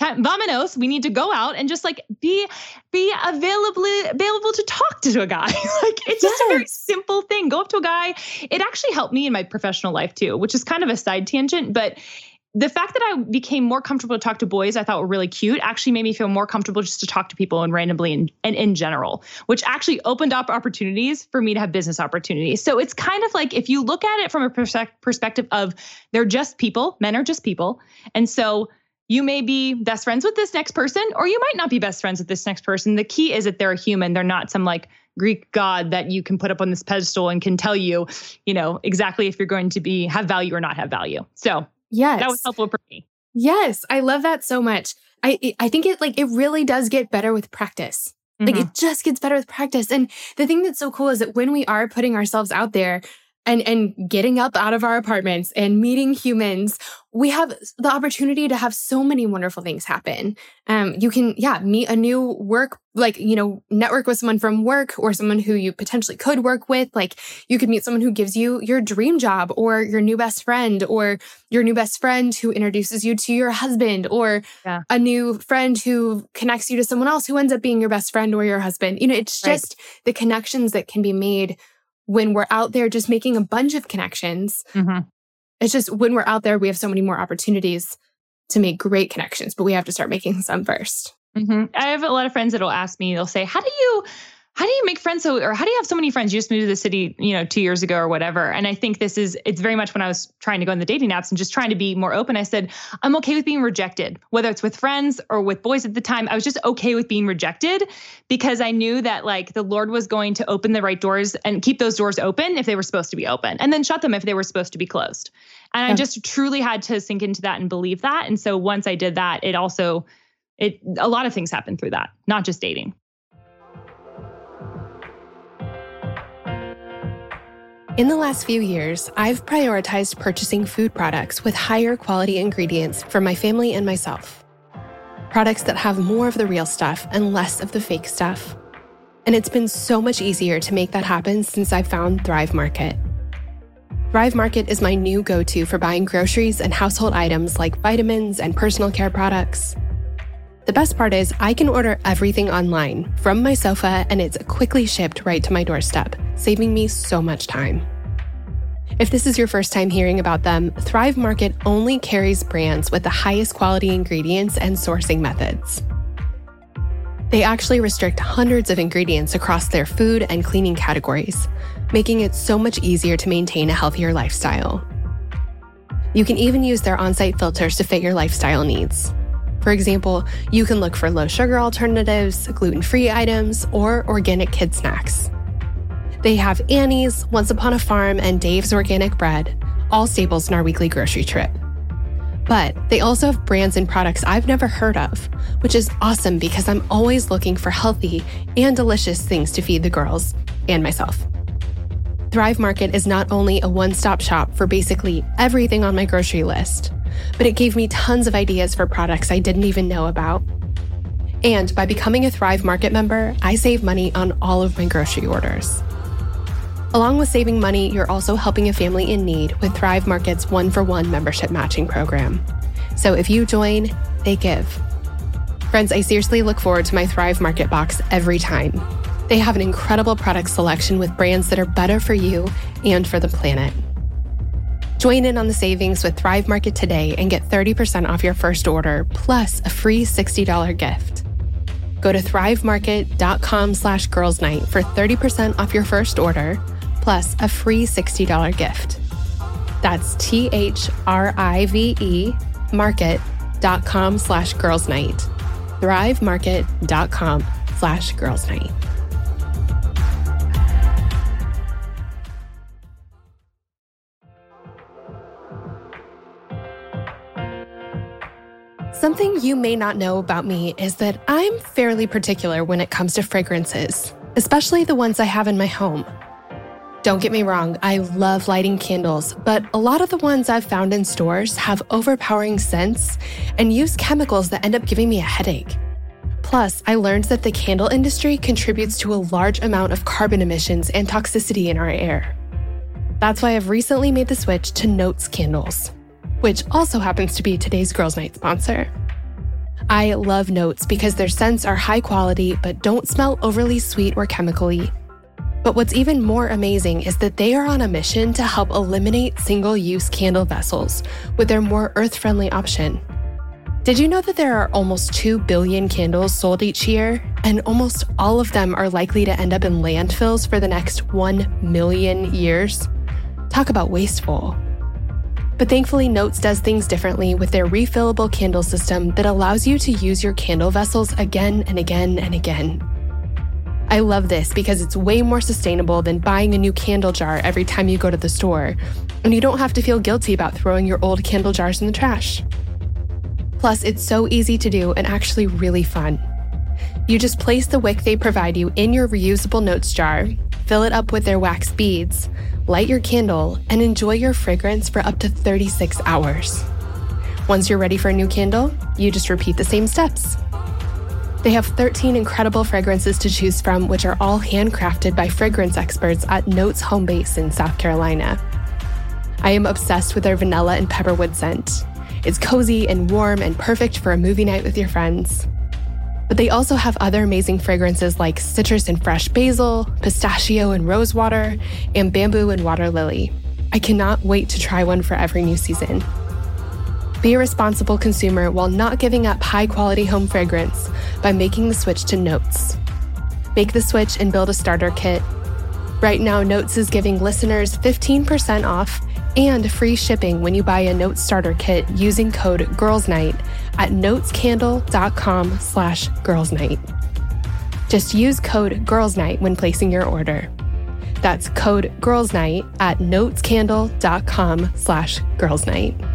vamonos. We need to go out and just like be be available available to talk to a guy. like it's yes. just a very simple thing. Go up to a guy. It actually helped me in my professional life too, which is kind of a side tangent, but the fact that I became more comfortable to talk to boys, I thought were really cute, actually made me feel more comfortable just to talk to people and randomly and, and in general, which actually opened up opportunities for me to have business opportunities. So it's kind of like if you look at it from a perspective of they're just people, men are just people. And so you may be best friends with this next person, or you might not be best friends with this next person. The key is that they're a human. They're not some like Greek god that you can put up on this pedestal and can tell you, you know, exactly if you're going to be have value or not have value. So Yes. That was helpful for me. Yes, I love that so much. I I think it like it really does get better with practice. Mm-hmm. Like it just gets better with practice. And the thing that's so cool is that when we are putting ourselves out there, and and getting up out of our apartments and meeting humans we have the opportunity to have so many wonderful things happen um you can yeah meet a new work like you know network with someone from work or someone who you potentially could work with like you could meet someone who gives you your dream job or your new best friend or your new best friend who introduces you to your husband or yeah. a new friend who connects you to someone else who ends up being your best friend or your husband you know it's just right. the connections that can be made when we're out there just making a bunch of connections. Mm-hmm. It's just when we're out there, we have so many more opportunities to make great connections, but we have to start making some 1st mm-hmm. I have a lot of friends that'll ask me, they'll say, How do you how do you make friends so or how do you have so many friends? You just moved to the city you know two years ago or whatever. And i think this is it's very much when i was trying to go in the dating apps and just trying to be more open i said i'm okay with being rejected whether it's with friends or with boys at the time. I was just okay with being rejected because i knew that like the lord was going to open the right doors and keep those doors open if they were supposed to be open and then shut them if they were supposed to be closed. And yeah. i just truly had to sink into that and believe that. And so once i did that it also it a lot of things happened through that not just dating In the last few years, I've prioritized purchasing food products with higher quality ingredients for my family and myself. Products that have more of the real stuff and less of the fake stuff. And it's been so much easier to make that happen since I found Thrive Market. Thrive Market is my new go to for buying groceries and household items like vitamins and personal care products. The best part is, I can order everything online from my sofa and it's quickly shipped right to my doorstep, saving me so much time. If this is your first time hearing about them, Thrive Market only carries brands with the highest quality ingredients and sourcing methods. They actually restrict hundreds of ingredients across their food and cleaning categories, making it so much easier to maintain a healthier lifestyle. You can even use their on site filters to fit your lifestyle needs. For example, you can look for low sugar alternatives, gluten free items, or organic kid snacks. They have Annie's, Once Upon a Farm, and Dave's Organic Bread, all staples in our weekly grocery trip. But they also have brands and products I've never heard of, which is awesome because I'm always looking for healthy and delicious things to feed the girls and myself. Thrive Market is not only a one stop shop for basically everything on my grocery list but it gave me tons of ideas for products I didn't even know about. And by becoming a Thrive Market member, I save money on all of my grocery orders. Along with saving money, you're also helping a family in need with Thrive Market's one for one membership matching program. So if you join, they give. Friends, I seriously look forward to my Thrive Market box every time. They have an incredible product selection with brands that are better for you and for the planet. Join in on the savings with Thrive Market today and get 30% off your first order plus a free $60 gift. Go to thrivemarket.com slash girls night for 30% off your first order plus a free $60 gift. That's T H R I V E market.com slash girls night. Thrivemarket.com slash girls night. Something you may not know about me is that I'm fairly particular when it comes to fragrances, especially the ones I have in my home. Don't get me wrong, I love lighting candles, but a lot of the ones I've found in stores have overpowering scents and use chemicals that end up giving me a headache. Plus, I learned that the candle industry contributes to a large amount of carbon emissions and toxicity in our air. That's why I've recently made the switch to Notes candles which also happens to be today's Girls Night sponsor. I love Notes because their scents are high quality but don't smell overly sweet or chemically. But what's even more amazing is that they are on a mission to help eliminate single use candle vessels with their more earth friendly option. Did you know that there are almost 2 billion candles sold each year, and almost all of them are likely to end up in landfills for the next 1 million years? Talk about wasteful. But thankfully, Notes does things differently with their refillable candle system that allows you to use your candle vessels again and again and again. I love this because it's way more sustainable than buying a new candle jar every time you go to the store, and you don't have to feel guilty about throwing your old candle jars in the trash. Plus, it's so easy to do and actually really fun. You just place the wick they provide you in your reusable notes jar, fill it up with their wax beads, light your candle, and enjoy your fragrance for up to 36 hours. Once you're ready for a new candle, you just repeat the same steps. They have 13 incredible fragrances to choose from, which are all handcrafted by fragrance experts at Notes Home Base in South Carolina. I am obsessed with their vanilla and pepperwood scent. It's cozy and warm and perfect for a movie night with your friends. But they also have other amazing fragrances like citrus and fresh basil, pistachio and rosewater, and bamboo and water lily. I cannot wait to try one for every new season. Be a responsible consumer while not giving up high quality home fragrance by making the switch to Notes. Make the switch and build a starter kit. Right now, Notes is giving listeners 15% off and free shipping when you buy a Notes starter kit using code GIRLSNIGHT at notescandle.com slash girlsnight. Just use code GIRLSNIGHT when placing your order. That's code GIRLSNIGHT at notescandle.com slash girlsnight.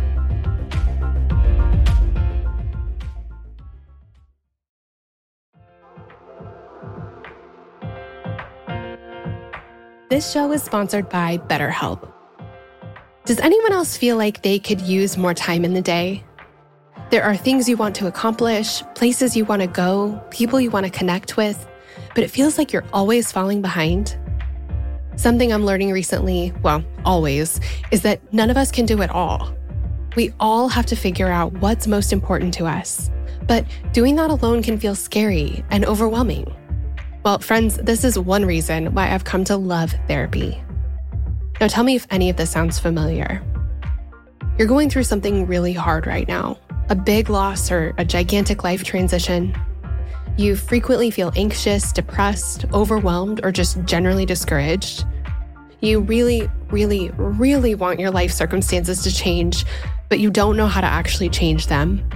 This show is sponsored by BetterHelp. Does anyone else feel like they could use more time in the day? There are things you want to accomplish, places you want to go, people you want to connect with, but it feels like you're always falling behind. Something I'm learning recently, well, always, is that none of us can do it all. We all have to figure out what's most important to us. But doing that alone can feel scary and overwhelming. Well, friends, this is one reason why I've come to love therapy. Now, tell me if any of this sounds familiar. You're going through something really hard right now a big loss or a gigantic life transition. You frequently feel anxious, depressed, overwhelmed, or just generally discouraged. You really, really, really want your life circumstances to change, but you don't know how to actually change them.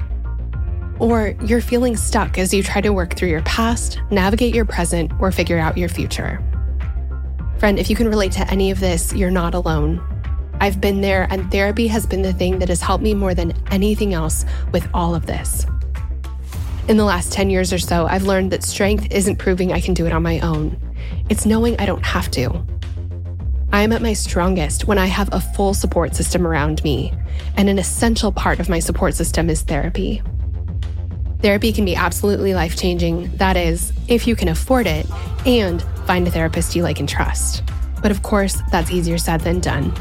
Or you're feeling stuck as you try to work through your past, navigate your present, or figure out your future. Friend, if you can relate to any of this, you're not alone. I've been there, and therapy has been the thing that has helped me more than anything else with all of this. In the last 10 years or so, I've learned that strength isn't proving I can do it on my own, it's knowing I don't have to. I am at my strongest when I have a full support system around me, and an essential part of my support system is therapy. Therapy can be absolutely life changing, that is, if you can afford it and find a therapist you like and trust. But of course, that's easier said than done.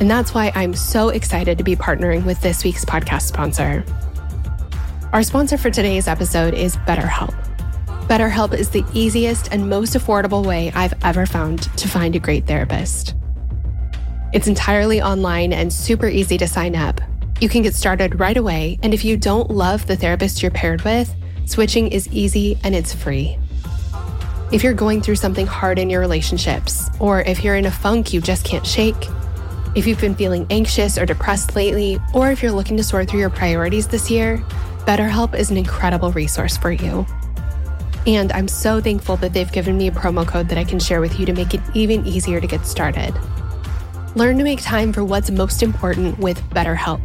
And that's why I'm so excited to be partnering with this week's podcast sponsor. Our sponsor for today's episode is BetterHelp. BetterHelp is the easiest and most affordable way I've ever found to find a great therapist. It's entirely online and super easy to sign up. You can get started right away, and if you don't love the therapist you're paired with, switching is easy and it's free. If you're going through something hard in your relationships, or if you're in a funk you just can't shake, if you've been feeling anxious or depressed lately, or if you're looking to sort through your priorities this year, BetterHelp is an incredible resource for you. And I'm so thankful that they've given me a promo code that I can share with you to make it even easier to get started. Learn to make time for what's most important with BetterHelp.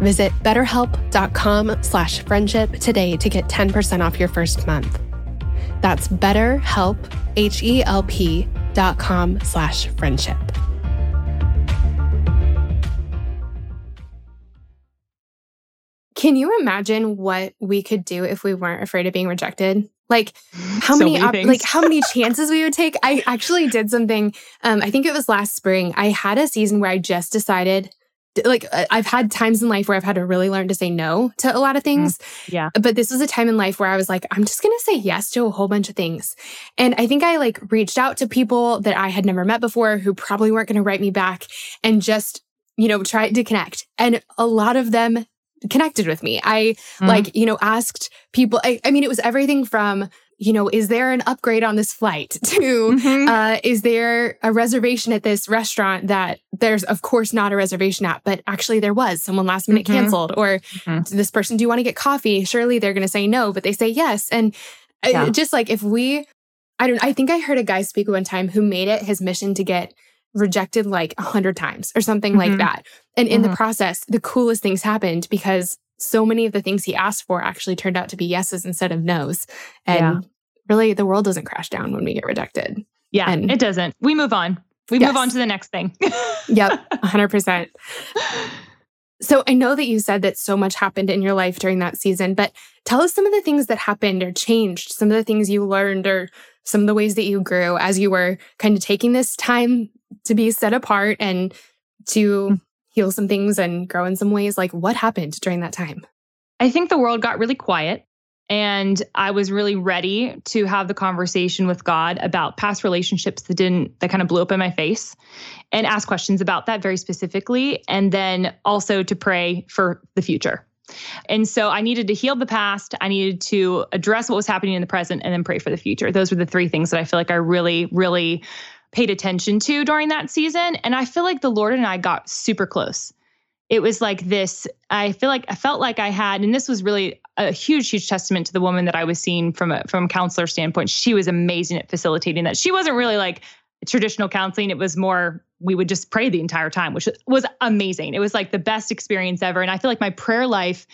Visit betterhelp.com slash friendship today to get 10% off your first month. That's betterhelp, H-E-L-P dot com slash friendship. Can you imagine what we could do if we weren't afraid of being rejected? Like how So many, many op- like how many chances we would take? I actually did something. Um, I think it was last spring. I had a season where I just decided, like, uh, I've had times in life where I've had to really learn to say no to a lot of things. Yeah. But this was a time in life where I was like, I'm just going to say yes to a whole bunch of things. And I think I like reached out to people that I had never met before who probably weren't going to write me back and just, you know, tried to connect. And a lot of them connected with me. I Mhm. like, you know, asked people, I, I mean, it was everything from, you know, is there an upgrade on this flight to, Mhm. uh, is there a reservation at this restaurant that there's, of course, not a reservation at, but actually there was someone last minute Mhm. canceled? Or Mhm. this person, do you want to get coffee? Surely they're going to say no, but they say yes. And uh, Yeah. just like if we, I don't, I think I heard a guy speak one time who made it his mission to get rejected like a hundred times or something like Mhm. that. And in the Mhm. process, the coolest things happened because so many of the things he asked for actually turned out to be yeses instead of nos. And yeah. really, the world doesn't crash down when we get rejected. Yeah, and it doesn't. We move on. We yes. move on to the next thing. yep, 100%. So I know that you said that so much happened in your life during that season, but tell us some of the things that happened or changed, some of the things you learned or some of the ways that you grew as you were kind of taking this time to be set apart and to mm. Heal some things and grow in some ways. Like what happened during that time? I think the world got really quiet. And I was really ready to have the conversation with God about past relationships that didn't, that kind of blew up in my face and ask questions about that very specifically. And then also to pray for the future. And so I needed to heal the past. I needed to address what was happening in the present and then pray for the future. Those were the three things that I feel like I really, really paid attention to during that season. And I feel like the Lord and I got super close. It was like this i feel like i felt like i had and this was really a huge huge testament to the woman that i was seeing from a from a counselor standpoint. She was amazing at facilitating that. She wasn't really like traditional counseling. It was more we would just pray the entire time which was amazing. It was like the best experience ever and i feel like my prayer life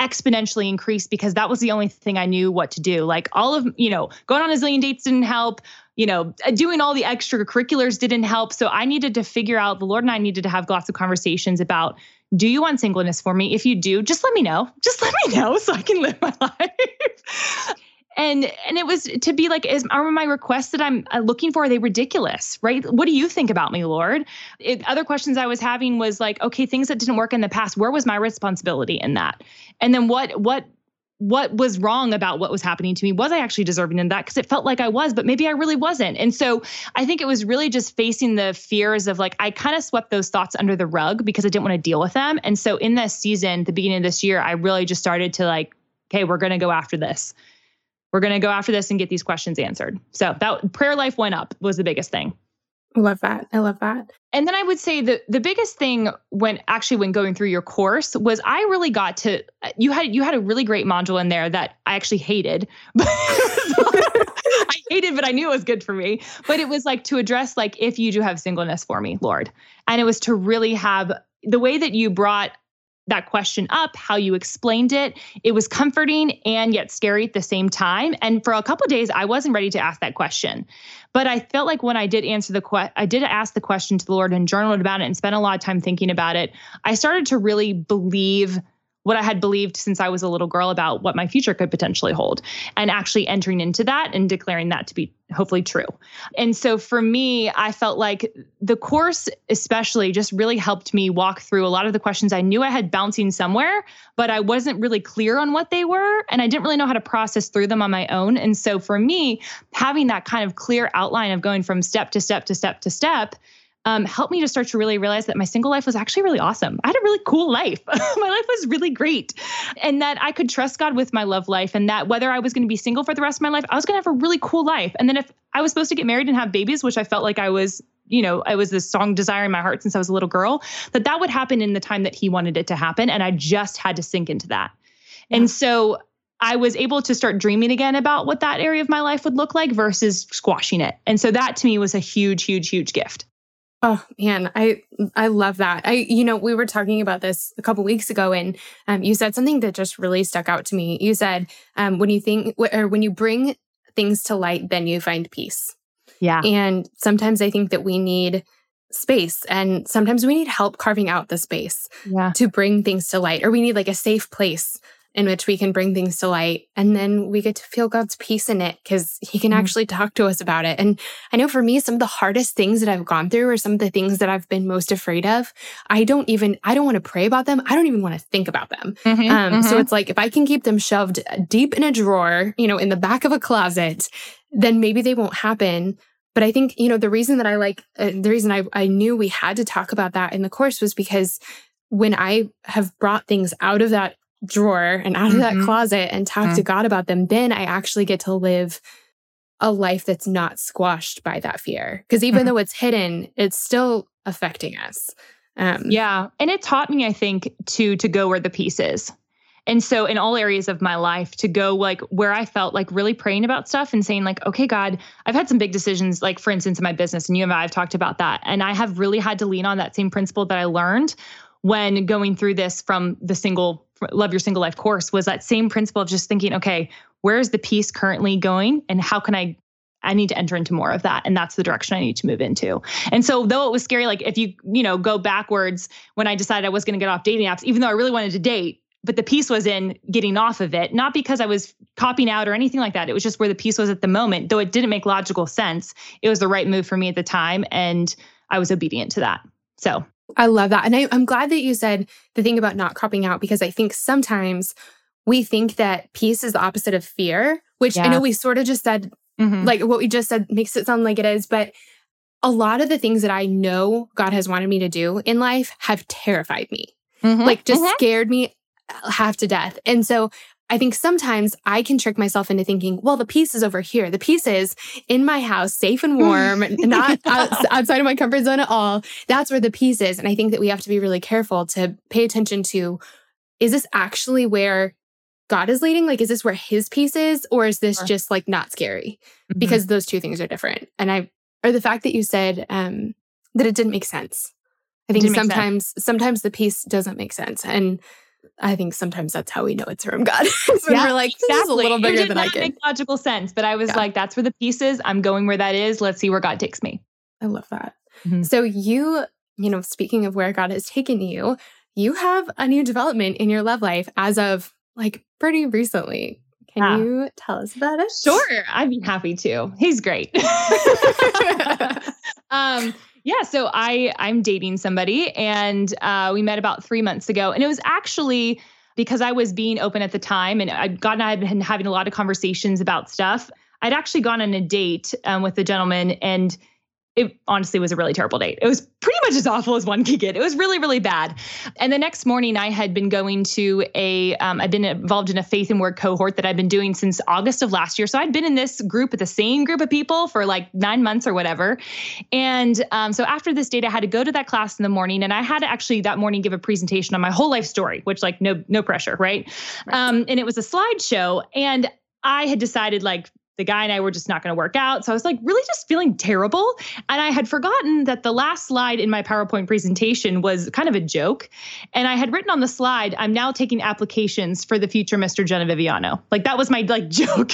exponentially increased because that was the only thing i knew what to do. Like all of you know going on a zillion dates didn't help you know, doing all the extracurriculars didn't help. So I needed to figure out, the Lord and I needed to have lots of conversations about do you want singleness for me? If you do, just let me know. Just let me know so I can live my life. and and it was to be like is are my requests that i'm uh, looking for are they ridiculous right what do you think about me lord it, other questions i was having was like okay things that didn't work in the past where was my responsibility in that and then what what what was wrong about what was happening to me. Was i actually deserving of that? Because it felt like i was but maybe i really wasn't. And so i think it was really just facing the fears of like i kind of swept those thoughts under the rug because i didn't want to deal with them. And so in this season the beginning of this year i really just started to like okay we're going to go after this. We're going to go after this and get these questions answered. So that prayer life went up was the biggest thing Love that. I love that. And then I would say that the biggest thing when actually when going through your course was I really got to you had you had a really great module in there that I actually hated. I hated, but I knew it was good for me. But it was like to address like if you do have singleness for me, Lord. And it was to really have the way that you brought that question up, how you explained it. It was comforting and yet scary at the same time. And for a couple days, I wasn't ready to ask that question. But I felt like when I did answer the question, I did ask the question to the Lord and journaled about it and spent a lot of time thinking about it. I started to really believe what I had believed since I was a little girl about what my future could potentially hold and actually entering into that and declaring that to be hopefully true. And so for me, I felt like the course, especially, just really helped me walk through a lot of the questions I knew I had bouncing somewhere, but I wasn't really clear on what they were. And I didn't really know how to process through them on my own. And so for me, having that kind of clear outline of going from step to step to step to step um, helped me to start to really realize that my single life was actually really awesome. I had a really cool life. my life was really great. And that I could trust God with my love life, and that whether I was going to be single for the rest of my life, I was going to have a really cool life. And then if I was supposed to get married and have babies, which I felt like I was you know, I was this strong desire in my heart since I was a little girl, that that would happen in the time that he wanted it to happen. And I just had to sink into that. Yeah. And so I was able to start dreaming again about what that area of my life would look like versus squashing it. And so that to me was a huge, huge, huge gift. Oh man, I I love that. I you know we were talking about this a couple weeks ago, and um, you said something that just really stuck out to me. You said um, when you think or when you bring things to light, then you find peace. Yeah, and sometimes I think that we need space, and sometimes we need help carving out the space yeah. to bring things to light, or we need like a safe place in which we can bring things to light. And then we get to feel God's peace in it because He can mm actually talk to us about it. And I know for me, some of the hardest things that I've gone through are some of the things that I've been most afraid of. I don't even, I don't want to pray about them. I don't even want to think about them. Mm-hmm, um, mm-hmm. So it's like if I can keep them shoved deep in a drawer, you know, in the back of a closet, then maybe they won't happen. But I think, you know, the reason that I like, uh, the reason I, I knew we had to talk about that in the course was because when I have brought things out of that drawer and out of mm-hmm. that closet and talk mm-hmm. to God about them, then I actually get to live a life that's not squashed by that fear. Because even mm-hmm. though it's hidden, it's still affecting us. Um, yeah, and it taught me, I think, to to go where the peace is. And so in all areas of my life to go like where I felt like really praying about stuff and saying like, okay, God, I've had some big decisions, like for instance, in my business and you and I have talked about that. And I have really had to lean on that same principle that I learned when going through this from the single love your single life course was that same principle of just thinking okay where's the peace currently going and how can i I need to enter into more of that. And that's the direction I need to move into. And so though it was scary, like if you, you know, go backwards when I decided I was going to get off dating apps, even though I really wanted to date, but the peace was in getting off of it, not because I was copying out or anything like that. It was just where the peace was at the moment, though it didn't make logical sense. It was the right move for me at the time. And I was obedient to that. So I love that. And I, am glad that you said the thing about not cropping out because I think sometimes we think that peace is the opposite of fear, which yeah. I know we sort of just said, mm-hmm. like what we just said makes it sound like it is. But a lot of the things that I know God has wanted me to do in life have terrified me, mm-hmm. like just mm-hmm. scared me half to death. And so I think sometimes I can trick myself into thinking, well, the peace is over here. The peace is in my house, safe and warm, not outside of my comfort zone at all. That's where the peace is. And I think that we have to be really careful to pay attention to is this actually where God is leading? Like, is this where his peace is? Or is this just like not scary? Mm-hmm. Because those two things are different. And I, or the fact that you said um, that it didn't make sense. I think sometimes, sometimes the peace doesn't make sense. And I think sometimes that's how we know it's from God. when yeah, we're like, this exactly. is a little bigger than I can. Make logical sense, but I was yeah. like, that's where the peace is. I'm going where that is. Let's see where God takes me. I love that. Mm-hmm. So you, you know, speaking of where God has taken you, you have a new development in your love life as of like pretty recently. Can yeah. you tell us about it? Sure, I'd be happy to. He's great. um, yeah, so I I'm dating somebody, and uh, we met about three months ago, and it was actually because I was being open at the time, and I God and I had been having a lot of conversations about stuff. I'd actually gone on a date um, with a gentleman, and it honestly was a really terrible date. It was pretty much as awful as one could get. It was really, really bad. And the next morning, I had been going to a, um, I'd been involved in a faith and work cohort that I've been doing since August of last year. So I'd been in this group with the same group of people for like nine months or whatever. And um, so after this date, I had to go to that class in the morning, and I had to actually that morning give a presentation on my whole life story, which like no, no pressure, right? right. Um, and it was a slideshow, and I had decided like the guy and I were just not going to work out. So I was like really just feeling terrible. And I had forgotten that the last slide in my PowerPoint presentation was kind of a joke. And I had written on the slide, I'm now taking applications for the future Mr. Jena Viviano. Like that was my like joke.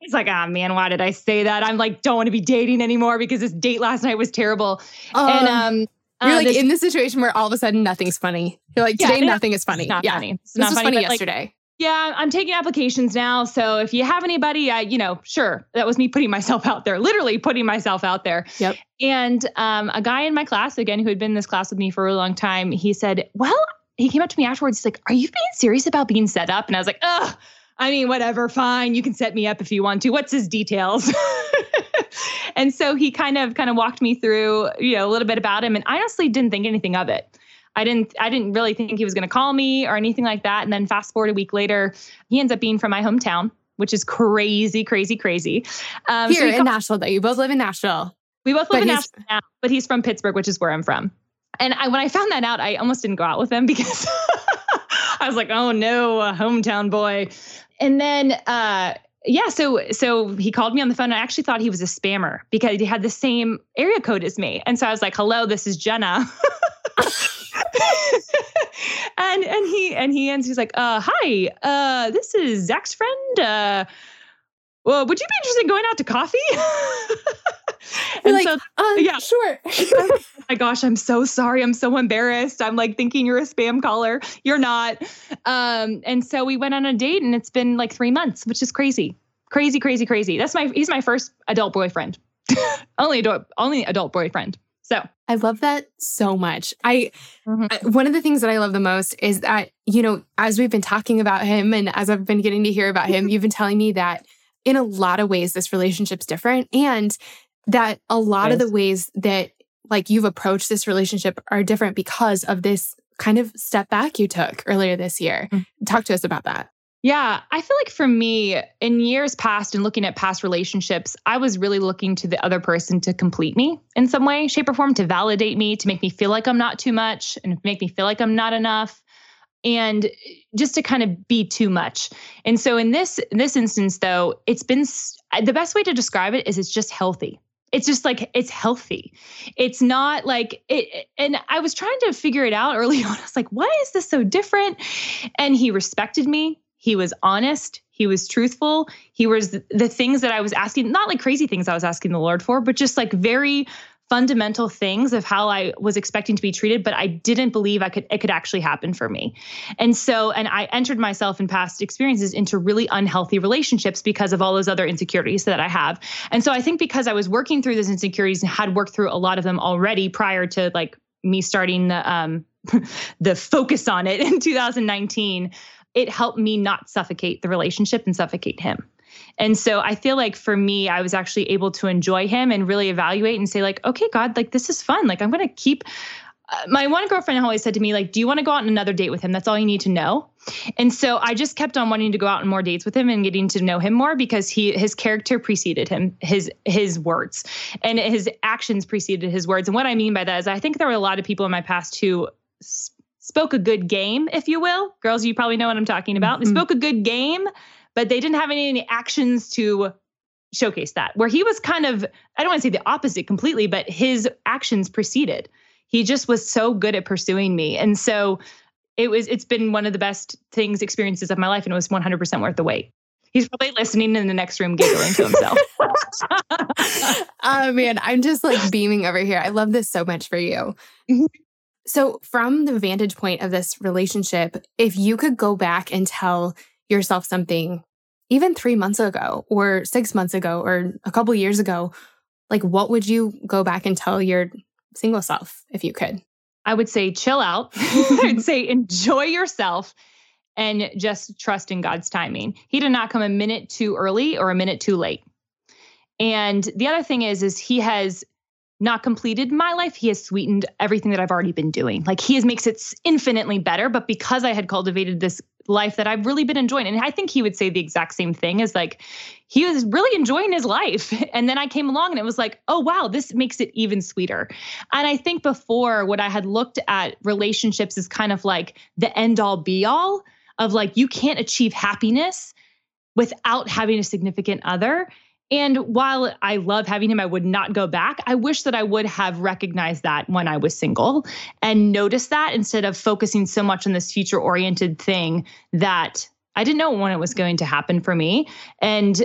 It's like, ah, oh, man, why did I say that? I'm like, don't want to be dating anymore because this date last night was terrible. Um, and um, you're uh, like this, in this situation where all of a sudden nothing's funny. You're like, today yeah, nothing is funny. Not yeah. funny. It's this was funny, funny yesterday. Like, yeah, I'm taking applications now. So if you have anybody, I, you know, sure, that was me putting myself out there, literally putting myself out there. Yep. And um, a guy in my class, again, who had been in this class with me for a long time, he said, Well, he came up to me afterwards. He's like, Are you being serious about being set up? And I was like, Ugh, I mean, whatever, fine. You can set me up if you want to. What's his details? and so he kind of kind of walked me through, you know, a little bit about him. And I honestly didn't think anything of it. I didn't I didn't really think he was going to call me or anything like that. And then fast forward a week later, he ends up being from my hometown, which is crazy, crazy, crazy. Um, Here so in called, Nashville, though, you both live in Nashville. We both live but in Nashville now, but he's from Pittsburgh, which is where I'm from. And I, when I found that out, I almost didn't go out with him because I was like, "Oh no, a hometown boy." And then uh, yeah, so so he called me on the phone. I actually thought he was a spammer because he had the same area code as me. And so I was like, "Hello, this is Jena." and and he and he answers he's like, uh, hi, uh, this is Zach's friend. Uh, well, would you be interested in going out to coffee? and like, so, um, yeah, sure. oh my gosh, I'm so sorry. I'm so embarrassed. I'm like thinking you're a spam caller. You're not. Um, and so we went on a date, and it's been like three months, which is crazy, crazy, crazy, crazy. That's my he's my first adult boyfriend. only adult, only adult boyfriend. So I love that so much. I, mm-hmm. I, one of the things that I love the most is that you know as we've been talking about him and as I've been getting to hear about him, you've been telling me that in a lot of ways this relationship's different and that a lot yes. of the ways that like you've approached this relationship are different because of this kind of step back you took earlier this year. Mm-hmm. Talk to us about that. Yeah, I feel like for me, in years past and looking at past relationships, I was really looking to the other person to complete me in some way, shape, or form, to validate me, to make me feel like I'm not too much and make me feel like I'm not enough. And eh, just to kind of be too much. And so in this in this instance though, it's been eh, the best way to describe it is it's just healthy. it's just like it's healthy. It's not like it and I was trying to figure it out early on. I was like, why is this so different? And he respected me. He was honest. He was truthful. He was the things that I was asking, not like crazy things I was asking the Lord for, but just like very fundamental things of how I was expecting to be treated, but I didn't believe I could it could actually happen for me. And so, and I entered myself in past experiences into really unhealthy relationships because of all those other insecurities that I have. And so I think because I was working through those insecurities and had worked through a lot of them already prior to like me starting the um the focus on it in 2019, it helped me not suffocate the relationship and suffocate him. And so I feel like for me, I was actually able to enjoy him and really evaluate and say, like, okay, God, like this is fun. Like I'm going to keep. Uh, my one girlfriend always said to me, like, do you want to go out on another date with him? That's all you need to know. And so I just kept on wanting to go out on more dates with him and getting to know him more because he his character preceded him, his his words, and his actions preceded his words. And what I mean by that is, I think there were a lot of people in my past who spoke a good game, if you will. Girls, you probably know what I'm talking about. Mm-hmm. They spoke a good game, but they didn't have any, any actions to showcase that. Where he was kind of, I don't want to say the opposite completely, but his actions preceded. He just was so good at pursuing me. And so it was, it's been one of the best things, experiences of my life, and it was 100% worth the wait. He's probably listening in the next room, giggling to himself. oh man, I'm just like beaming over here. I love this so much for you. So, from the vantage point of this relationship, if you could go back and tell yourself something even three months ago or six months ago or a couple years ago, like what would you go back and tell your single self if you could? I would say chill out. I'd say enjoy yourself and just trust in God's timing. He did not come a minute too early or a minute too late. And the other thing is is he has not completed my life, he has sweetened everything that I've already been doing. Like he has makes it infinitely better, but because I had cultivated this life that I've really been enjoying. And I think he would say the exact same thing as like he was really enjoying his life. And then I came along and it was like, oh wow, this makes it even sweeter. And I think before what I had looked at relationships is kind of like the end all be all of like you can't achieve happiness without having a significant other. And while I love having him, I would not go back. I wish that I would have recognized that when I was single and noticed that instead of focusing so much on this future oriented thing that I didn't know when it was going to happen for me. And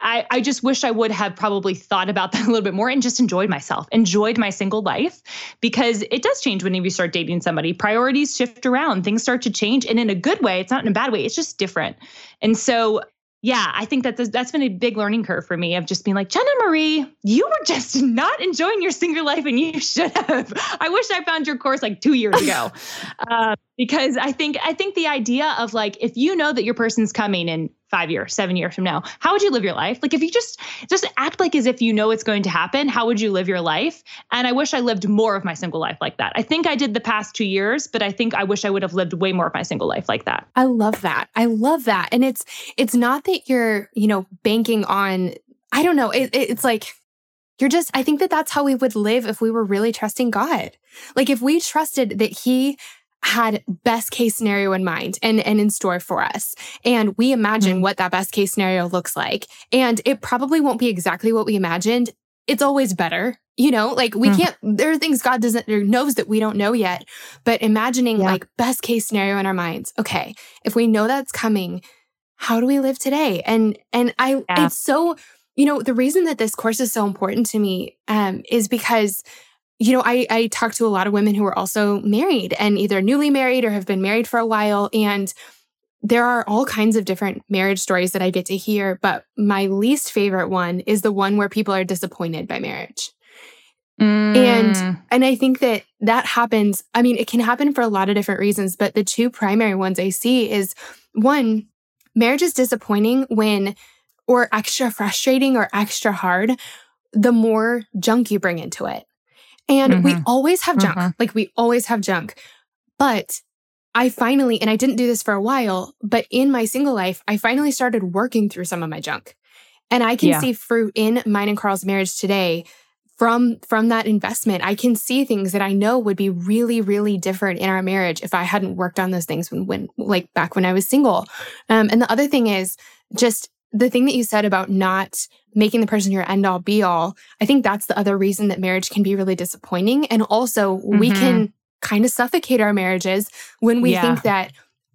I, I just wish I would have probably thought about that a little bit more and just enjoyed myself, enjoyed my single life, because it does change when you start dating somebody. Priorities shift around, things start to change, and in a good way. It's not in a bad way. It's just different. And so yeah, I think that that's been a big learning curve for me of just being like, Jena Marie, you were just not enjoying your single life and you should have. I wish I found your course like two years ago. uh, because I think I think the idea of like if you know that your person's coming in five years, seven years from now, how would you live your life? Like if you just just act like as if you know it's going to happen, how would you live your life? And I wish I lived more of my single life like that. I think I did the past two years, but I think I wish I would have lived way more of my single life like that. I love that. I love that. And it's it's not that you're, you know, banking on, I don't know, it, it's like you're just, I think that that's how we would live if we were really trusting God. Like if we trusted that He had best case scenario in mind and, and in store for us. And we imagine mm-hmm. what that best case scenario looks like. And it probably won't be exactly what we imagined. It's always better. You know, like we mm-hmm. can't, there are things God doesn't, or knows that we don't know yet, but imagining yeah. like best case scenario in our minds. Okay. If we know that's coming, how do we live today? And, and I, yeah. it's so, you know, the reason that this course is so important to me um, is because you know, I, I talk to a lot of women who are also married and either newly married or have been married for a while. And there are all kinds of different marriage stories that I get to hear. But my least favorite one is the one where people are disappointed by marriage. Mm. And and I think that that happens. I mean, it can happen for a lot of different reasons, but the two primary ones I see is one, marriage is disappointing when or extra frustrating or extra hard the more junk you bring into it. And mm-hmm. we always have junk. Mm-hmm. Like we always have junk. But I finally, and I didn't do this for a while, but in my single life, I finally started working through some of my junk. And I can yeah. see fruit in mine and Carl's marriage today from from that investment. I can see things that I know would be really, really different in our marriage if I hadn't worked on those things when, when like back when I was single. Um, and the other thing is just the thing that you said about not making the person your end all be all, I think that's the other reason that marriage can be really disappointing. And also, mm-hmm. we can kind of suffocate our marriages when we yeah. think that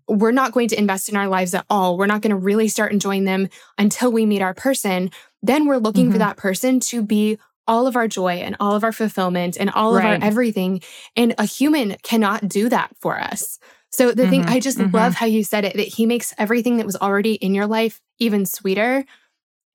we're not going to invest in our lives at all. We're not going to really start enjoying them until we meet our person. Then we're looking mm-hmm. for that person to be all of our joy and all of our fulfillment and all right. of our everything. And a human cannot do that for us. So the mm-hmm. thing, I just mm-hmm. love how you said it that he makes everything that was already in your life even sweeter.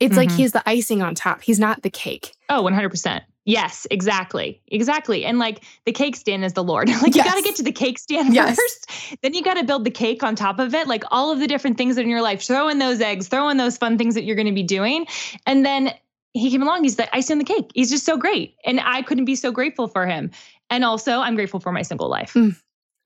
It's like mm-hmm. he's the icing on top. He's not the cake. Oh, 100%. Yes, exactly. Exactly. And like the cake stand is the Lord. like yes. you got to get to the cake stand yes. first. Then you got to build the cake on top of it. Like all of the different things in your life, throw in those eggs, throw in those fun things that you're going to be doing. And then he came along. He's the icing on the cake. He's just so great. And I couldn't be so grateful for him. And also, I'm grateful for my single life. Mm,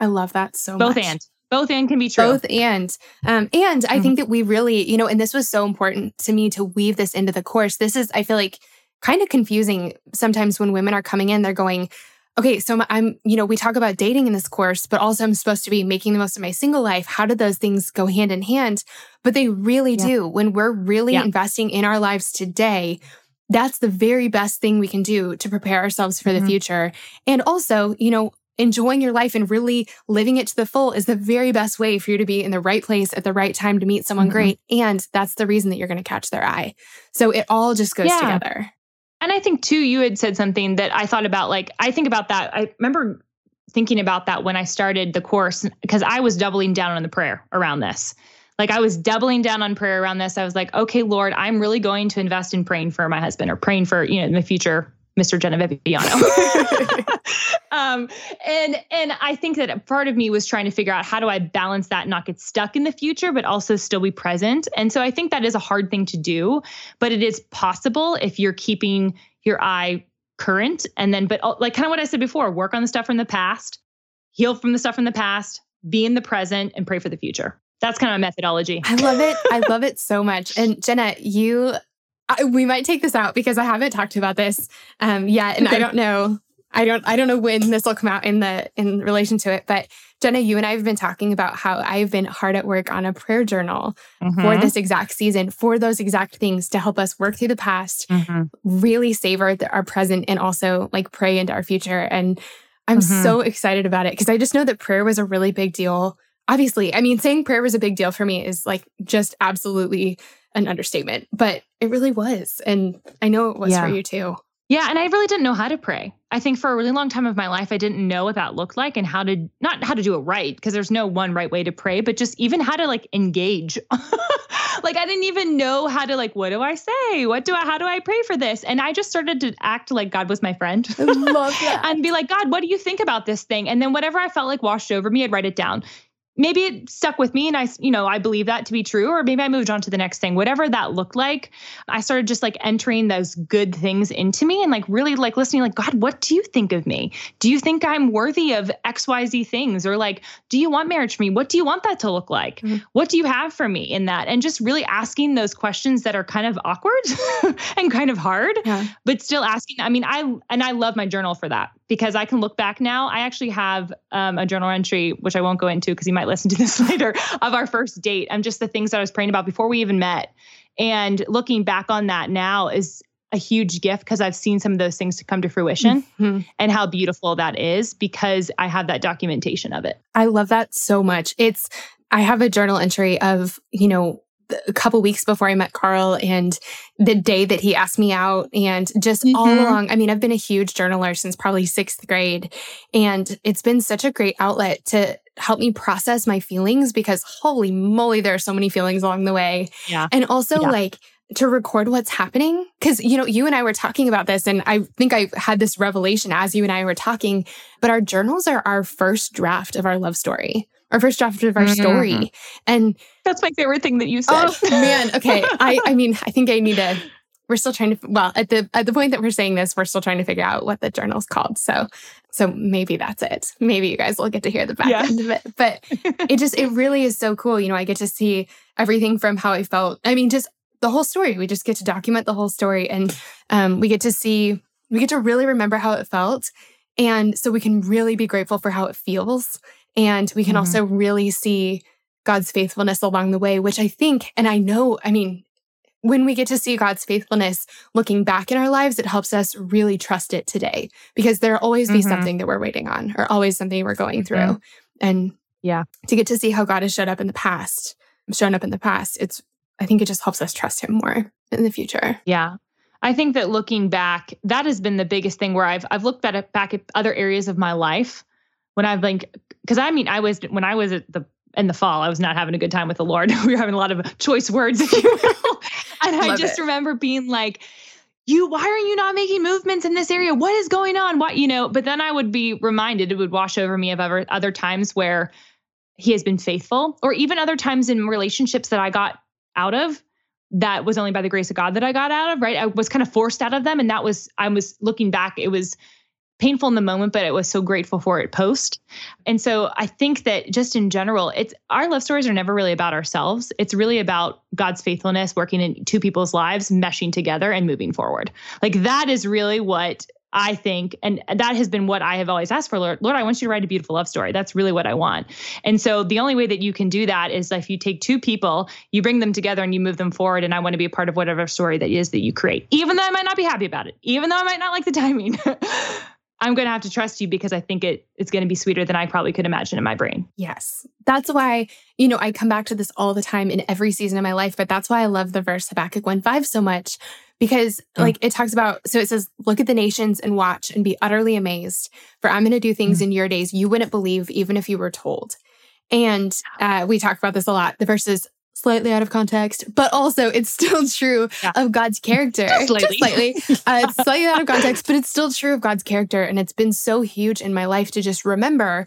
I love that so Both much. Both and. Both and can be true. Both and. Um, and I mm-hmm. think that we really, you know, and this was so important to me to weave this into the course. This is, I feel like, kind of confusing sometimes when women are coming in, they're going, okay, so I'm, you know, we talk about dating in this course, but also I'm supposed to be making the most of my single life. How do those things go hand in hand? But they really yeah. do. When we're really yeah. investing in our lives today, that's the very best thing we can do to prepare ourselves for the mm-hmm. future. And also, you know, enjoying your life and really living it to the full is the very best way for you to be in the right place at the right time to meet someone mm-hmm. great. And that's the reason that you're going to catch their eye. So it all just goes yeah. together. And I think too, you had said something that I thought about. Like, I think about that. I remember thinking about that when I started the course because I was doubling down on the prayer around this. Like I was doubling down on prayer around this. I was like, okay, Lord, I'm really going to invest in praying for my husband or praying for, you know, in the future Mr. Genevieve um, and and I think that part of me was trying to figure out how do I balance that, not get stuck in the future, but also still be present. And so I think that is a hard thing to do, but it is possible if you're keeping your eye current and then, but uh, like kind of what I said before, work on the stuff from the past, heal from the stuff from the past, be in the present, and pray for the future. That's kind of a methodology. I love it. I love it so much. And Jena, you I, we might take this out because I haven't talked about this um, yet, and okay. I don't know. I don't. I don't know when this will come out in the in relation to it. But Jena, you and I have been talking about how I've been hard at work on a prayer journal mm-hmm. for this exact season, for those exact things to help us work through the past, mm-hmm. really savor our present, and also like pray into our future. And I'm mm-hmm. so excited about it because I just know that prayer was a really big deal. Obviously, I mean, saying prayer was a big deal for me is like just absolutely an understatement, but it really was. And I know it was yeah. for you too. Yeah. And I really didn't know how to pray. I think for a really long time of my life, I didn't know what that looked like and how to, not how to do it right, because there's no one right way to pray, but just even how to like engage. like I didn't even know how to like, what do I say? What do I, how do I pray for this? And I just started to act like God was my friend. I love that. and be like, God, what do you think about this thing? And then whatever I felt like washed over me, I'd write it down maybe it stuck with me and I, you know, I believe that to be true, or maybe I moved on to the next thing, whatever that looked like. I started just like entering those good things into me and like really like listening, like, God, what do you think of me? Do you think I'm worthy of XYZ things? Or like, do you want marriage for me? What do you want that to look like? Mm-hmm. What do you have for me in that? And just really asking those questions that are kind of awkward and kind of hard, yeah. but still asking. I mean, I, and I love my journal for that because I can look back now. I actually have um, a journal entry, which I won't go into because you might listen to this later, of our first date and just the things that I was praying about before we even met. And looking back on that now is a huge gift because I've seen some of those things to come to fruition mm-hmm. and how beautiful that is because I have that documentation of it. I love that so much. It's, I have a journal entry of, you know, a couple weeks before I met Carl and the day that he asked me out and just mm-hmm. all along. I mean, I've been a huge journaler since probably sixth grade and it's been such a great outlet to help me process my feelings because holy moly, there are so many feelings along the way. Yeah. And also yeah. like to record what's happening. Cause, you know, you and I were talking about this, and I think I had this revelation as you and I were talking, but our journals are our first draft of our love story our first draft of our mm-hmm. story. And that's my favorite thing that you said. Oh man. Okay. I I mean, I think I need to we're still trying to well, at the at the point that we're saying this, we're still trying to figure out what the journal's called. So so maybe that's it. Maybe you guys will get to hear the back yeah. end of it. But it just it really is so cool. You know, I get to see everything from how I felt. I mean, just the whole story. We just get to document the whole story and um, we get to see we get to really remember how it felt. And so we can really be grateful for how it feels and we can mm-hmm. also really see God's faithfulness along the way, which I think, and I know, I mean, when we get to see God's faithfulness looking back in our lives, it helps us really trust it today because there'll always be mm-hmm. something that we're waiting on or always something we're going through. Mm-hmm. And yeah, to get to see how God has showed up in the past, shown up in the past, it's, I think it just helps us trust him more in the future. Yeah. I think that looking back, that has been the biggest thing where I've I've looked at it back at other areas of my life when I've like because I mean I was when I was at the in the fall, I was not having a good time with the Lord. we were having a lot of choice words, if you will. and I just it. remember being like, you, why are you not making movements in this area? What is going on? What, you know, but then I would be reminded, it would wash over me of other, other times where he has been faithful, or even other times in relationships that I got out of that was only by the grace of God that I got out of, right? I was kind of forced out of them. And that was, I was looking back, it was painful in the moment, but it was so grateful for it post. And so I think that just in general, it's our love stories are never really about ourselves. It's really about God's faithfulness working in two people's lives, meshing together and moving forward. Like that is really what I think, and that has been what I have always asked for, Lord. Lord, I want you to write a beautiful love story. That's really what I want. And so the only way that you can do that is if you take two people, you bring them together and you move them forward. And I want to be a part of whatever story that is that you create, even though I might not be happy about it, even though I might not like the timing. I'm going to have to trust you because I think it it's going to be sweeter than I probably could imagine in my brain. Yes. That's why, you know, I come back to this all the time in every season of my life, but that's why I love the verse Habakkuk 1 5 so much because mm. like it talks about so it says look at the nations and watch and be utterly amazed for i'm going to do things mm. in your days you wouldn't believe even if you were told and uh, we talk about this a lot the verse is slightly out of context, but also it's still true yeah. of God's character. Just slightly. Just slightly. Uh, it's slightly out of context, but it's still true of God's character. And it's been so huge in my life to just remember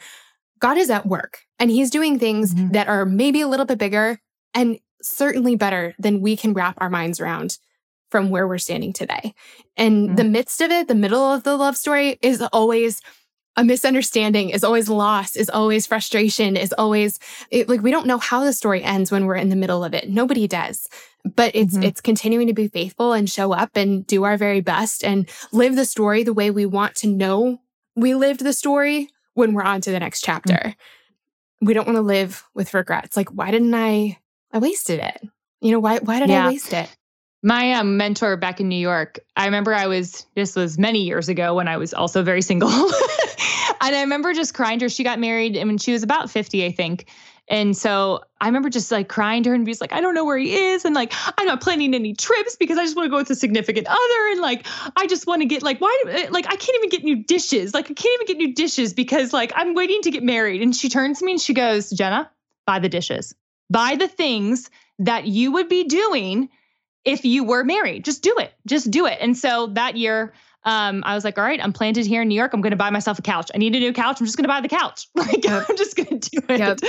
God is at work and he's doing things mm-hmm. that are maybe a little bit bigger and certainly better than we can wrap our minds around from where we're standing today. And mm-hmm. the midst of it, the middle of the love story is always a misunderstanding is always loss, is always frustration, is always it, like we don't know how the story ends when we're in the middle of it. Nobody does. But it's mm-hmm. it's continuing to be faithful and show up and do our very best and live the story the way we want to know we lived the story when we're on to the next chapter. Mm-hmm. We don't want to live with regrets. Like why didn't I I wasted it? You know, why why did yeah. I waste it? My um, mentor back in New York, I remember I was, this was many years ago when I was also very single. and I remember just crying to her. She got married and when she was about 50, I think. And so I remember just like crying to her and be like, I don't know where he is. And like, I'm not planning any trips because I just want to go with a significant other. And like, I just want to get like, why, eh, like, I can't even get new dishes. Like, I can't even get new dishes because like I'm waiting to get married. And she turns to me and she goes, Jena, buy the dishes, buy the things that you would be doing if you were married. Just do it. Just do it. And so that year, um, I was like, all right, I'm planted here in New York. I'm going to buy myself a couch. I need a new couch. I'm just going to buy the couch. Like, yep. I'm just going to do it. Yep.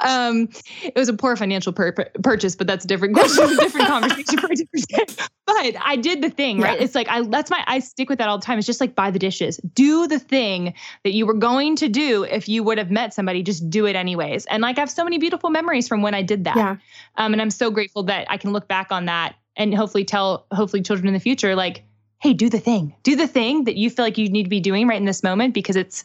Um, it was a poor financial pur- purchase, but that's a different question, a different conversation for a different day. But I did the thing, right? Yeah. It's like, I, that's my, I stick with that all the time. It's just like buy the dishes, do the thing that you were going to do if you would have met somebody, just do it anyways. And like, I have so many beautiful memories from when I did that. Yeah. Um, and I'm so grateful that I can look back on that and hopefully tell hopefully children in the future like hey do the thing do the thing that you feel like you need to be doing right in this moment because it's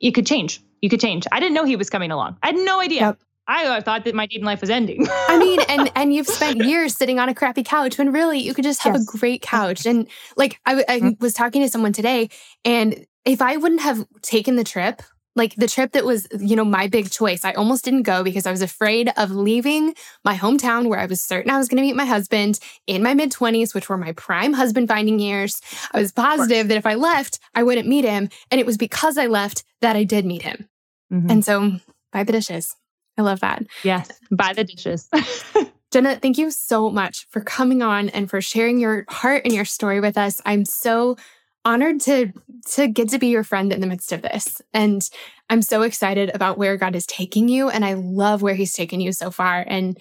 it could change you could change i didn't know he was coming along i had no idea yep. I thought that my dating life was ending. I mean, and and you've spent years sitting on a crappy couch when really you could just have yes. a great couch. And like I, I mm-hmm. was talking to someone today, and if I wouldn't have taken the trip, like the trip that was, you know, my big choice. I almost didn't go because I was afraid of leaving my hometown where I was certain I was going to meet my husband in my mid 20s, which were my prime husband finding years. I was positive that if I left, I wouldn't meet him. And it was because I left that I did meet him. Mm-hmm. And so buy the dishes. I love that. Yes, buy the dishes. Jena, thank you so much for coming on and for sharing your heart and your story with us. I'm so honored to to get to be your friend in the midst of this. And I'm so excited about where God is taking you and I love where he's taken you so far and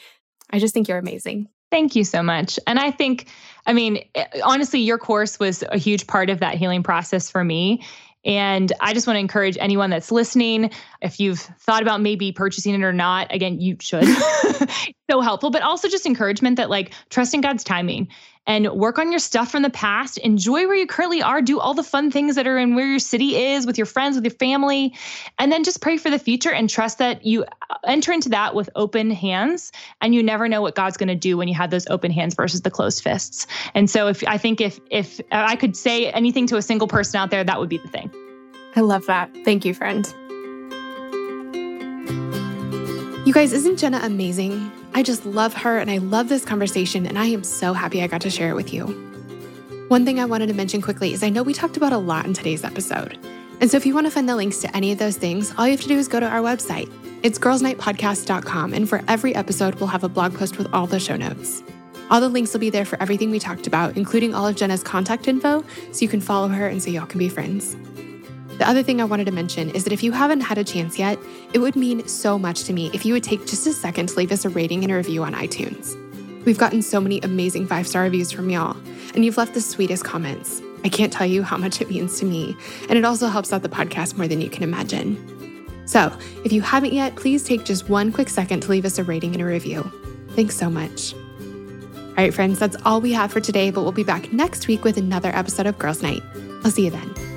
I just think you're amazing. Thank you so much. And I think I mean eh, honestly your course was a huge part of that healing process for me. And I just want to encourage anyone that's listening, if you've thought about maybe purchasing it or not, again, you should. so helpful, but also just encouragement that like trusting God's timing and work on your stuff from the past. Enjoy where you currently are. Do all the fun things that are in where your city is with your friends, with your family. And then just pray for the future and trust that you enter into that with open hands. And you never know what God's going to do when you have those open hands versus the closed fists. And so if I think if if I could say anything to a single person out there, that would be the thing. I love that. Thank you, friend. You guys, isn't Jena amazing? I just love her and I love this conversation, and I am so happy I got to share it with you. One thing I wanted to mention quickly is I know we talked about a lot in today's episode. And so if you want to find the links to any of those things, all you have to do is go to our website. It's girlsnightpodcast.com, and for every episode, we'll have a blog post with all the show notes. All the links will be there for everything we talked about, including all of Jena's contact info, so you can follow her and so y'all can be friends. The other thing I wanted to mention is that if you haven't had a chance yet, it would mean so much to me if you would take just a second to leave us a rating and a review on iTunes. We've gotten so many amazing five star reviews from y'all, and you've left the sweetest comments. I can't tell you how much it means to me, and it also helps out the podcast more than you can imagine. So, if you haven't yet, please take just one quick second to leave us a rating and a review. Thanks so much. All right, friends, that's all we have for today, but we'll be back next week with another episode of Girls Night. I'll see you then.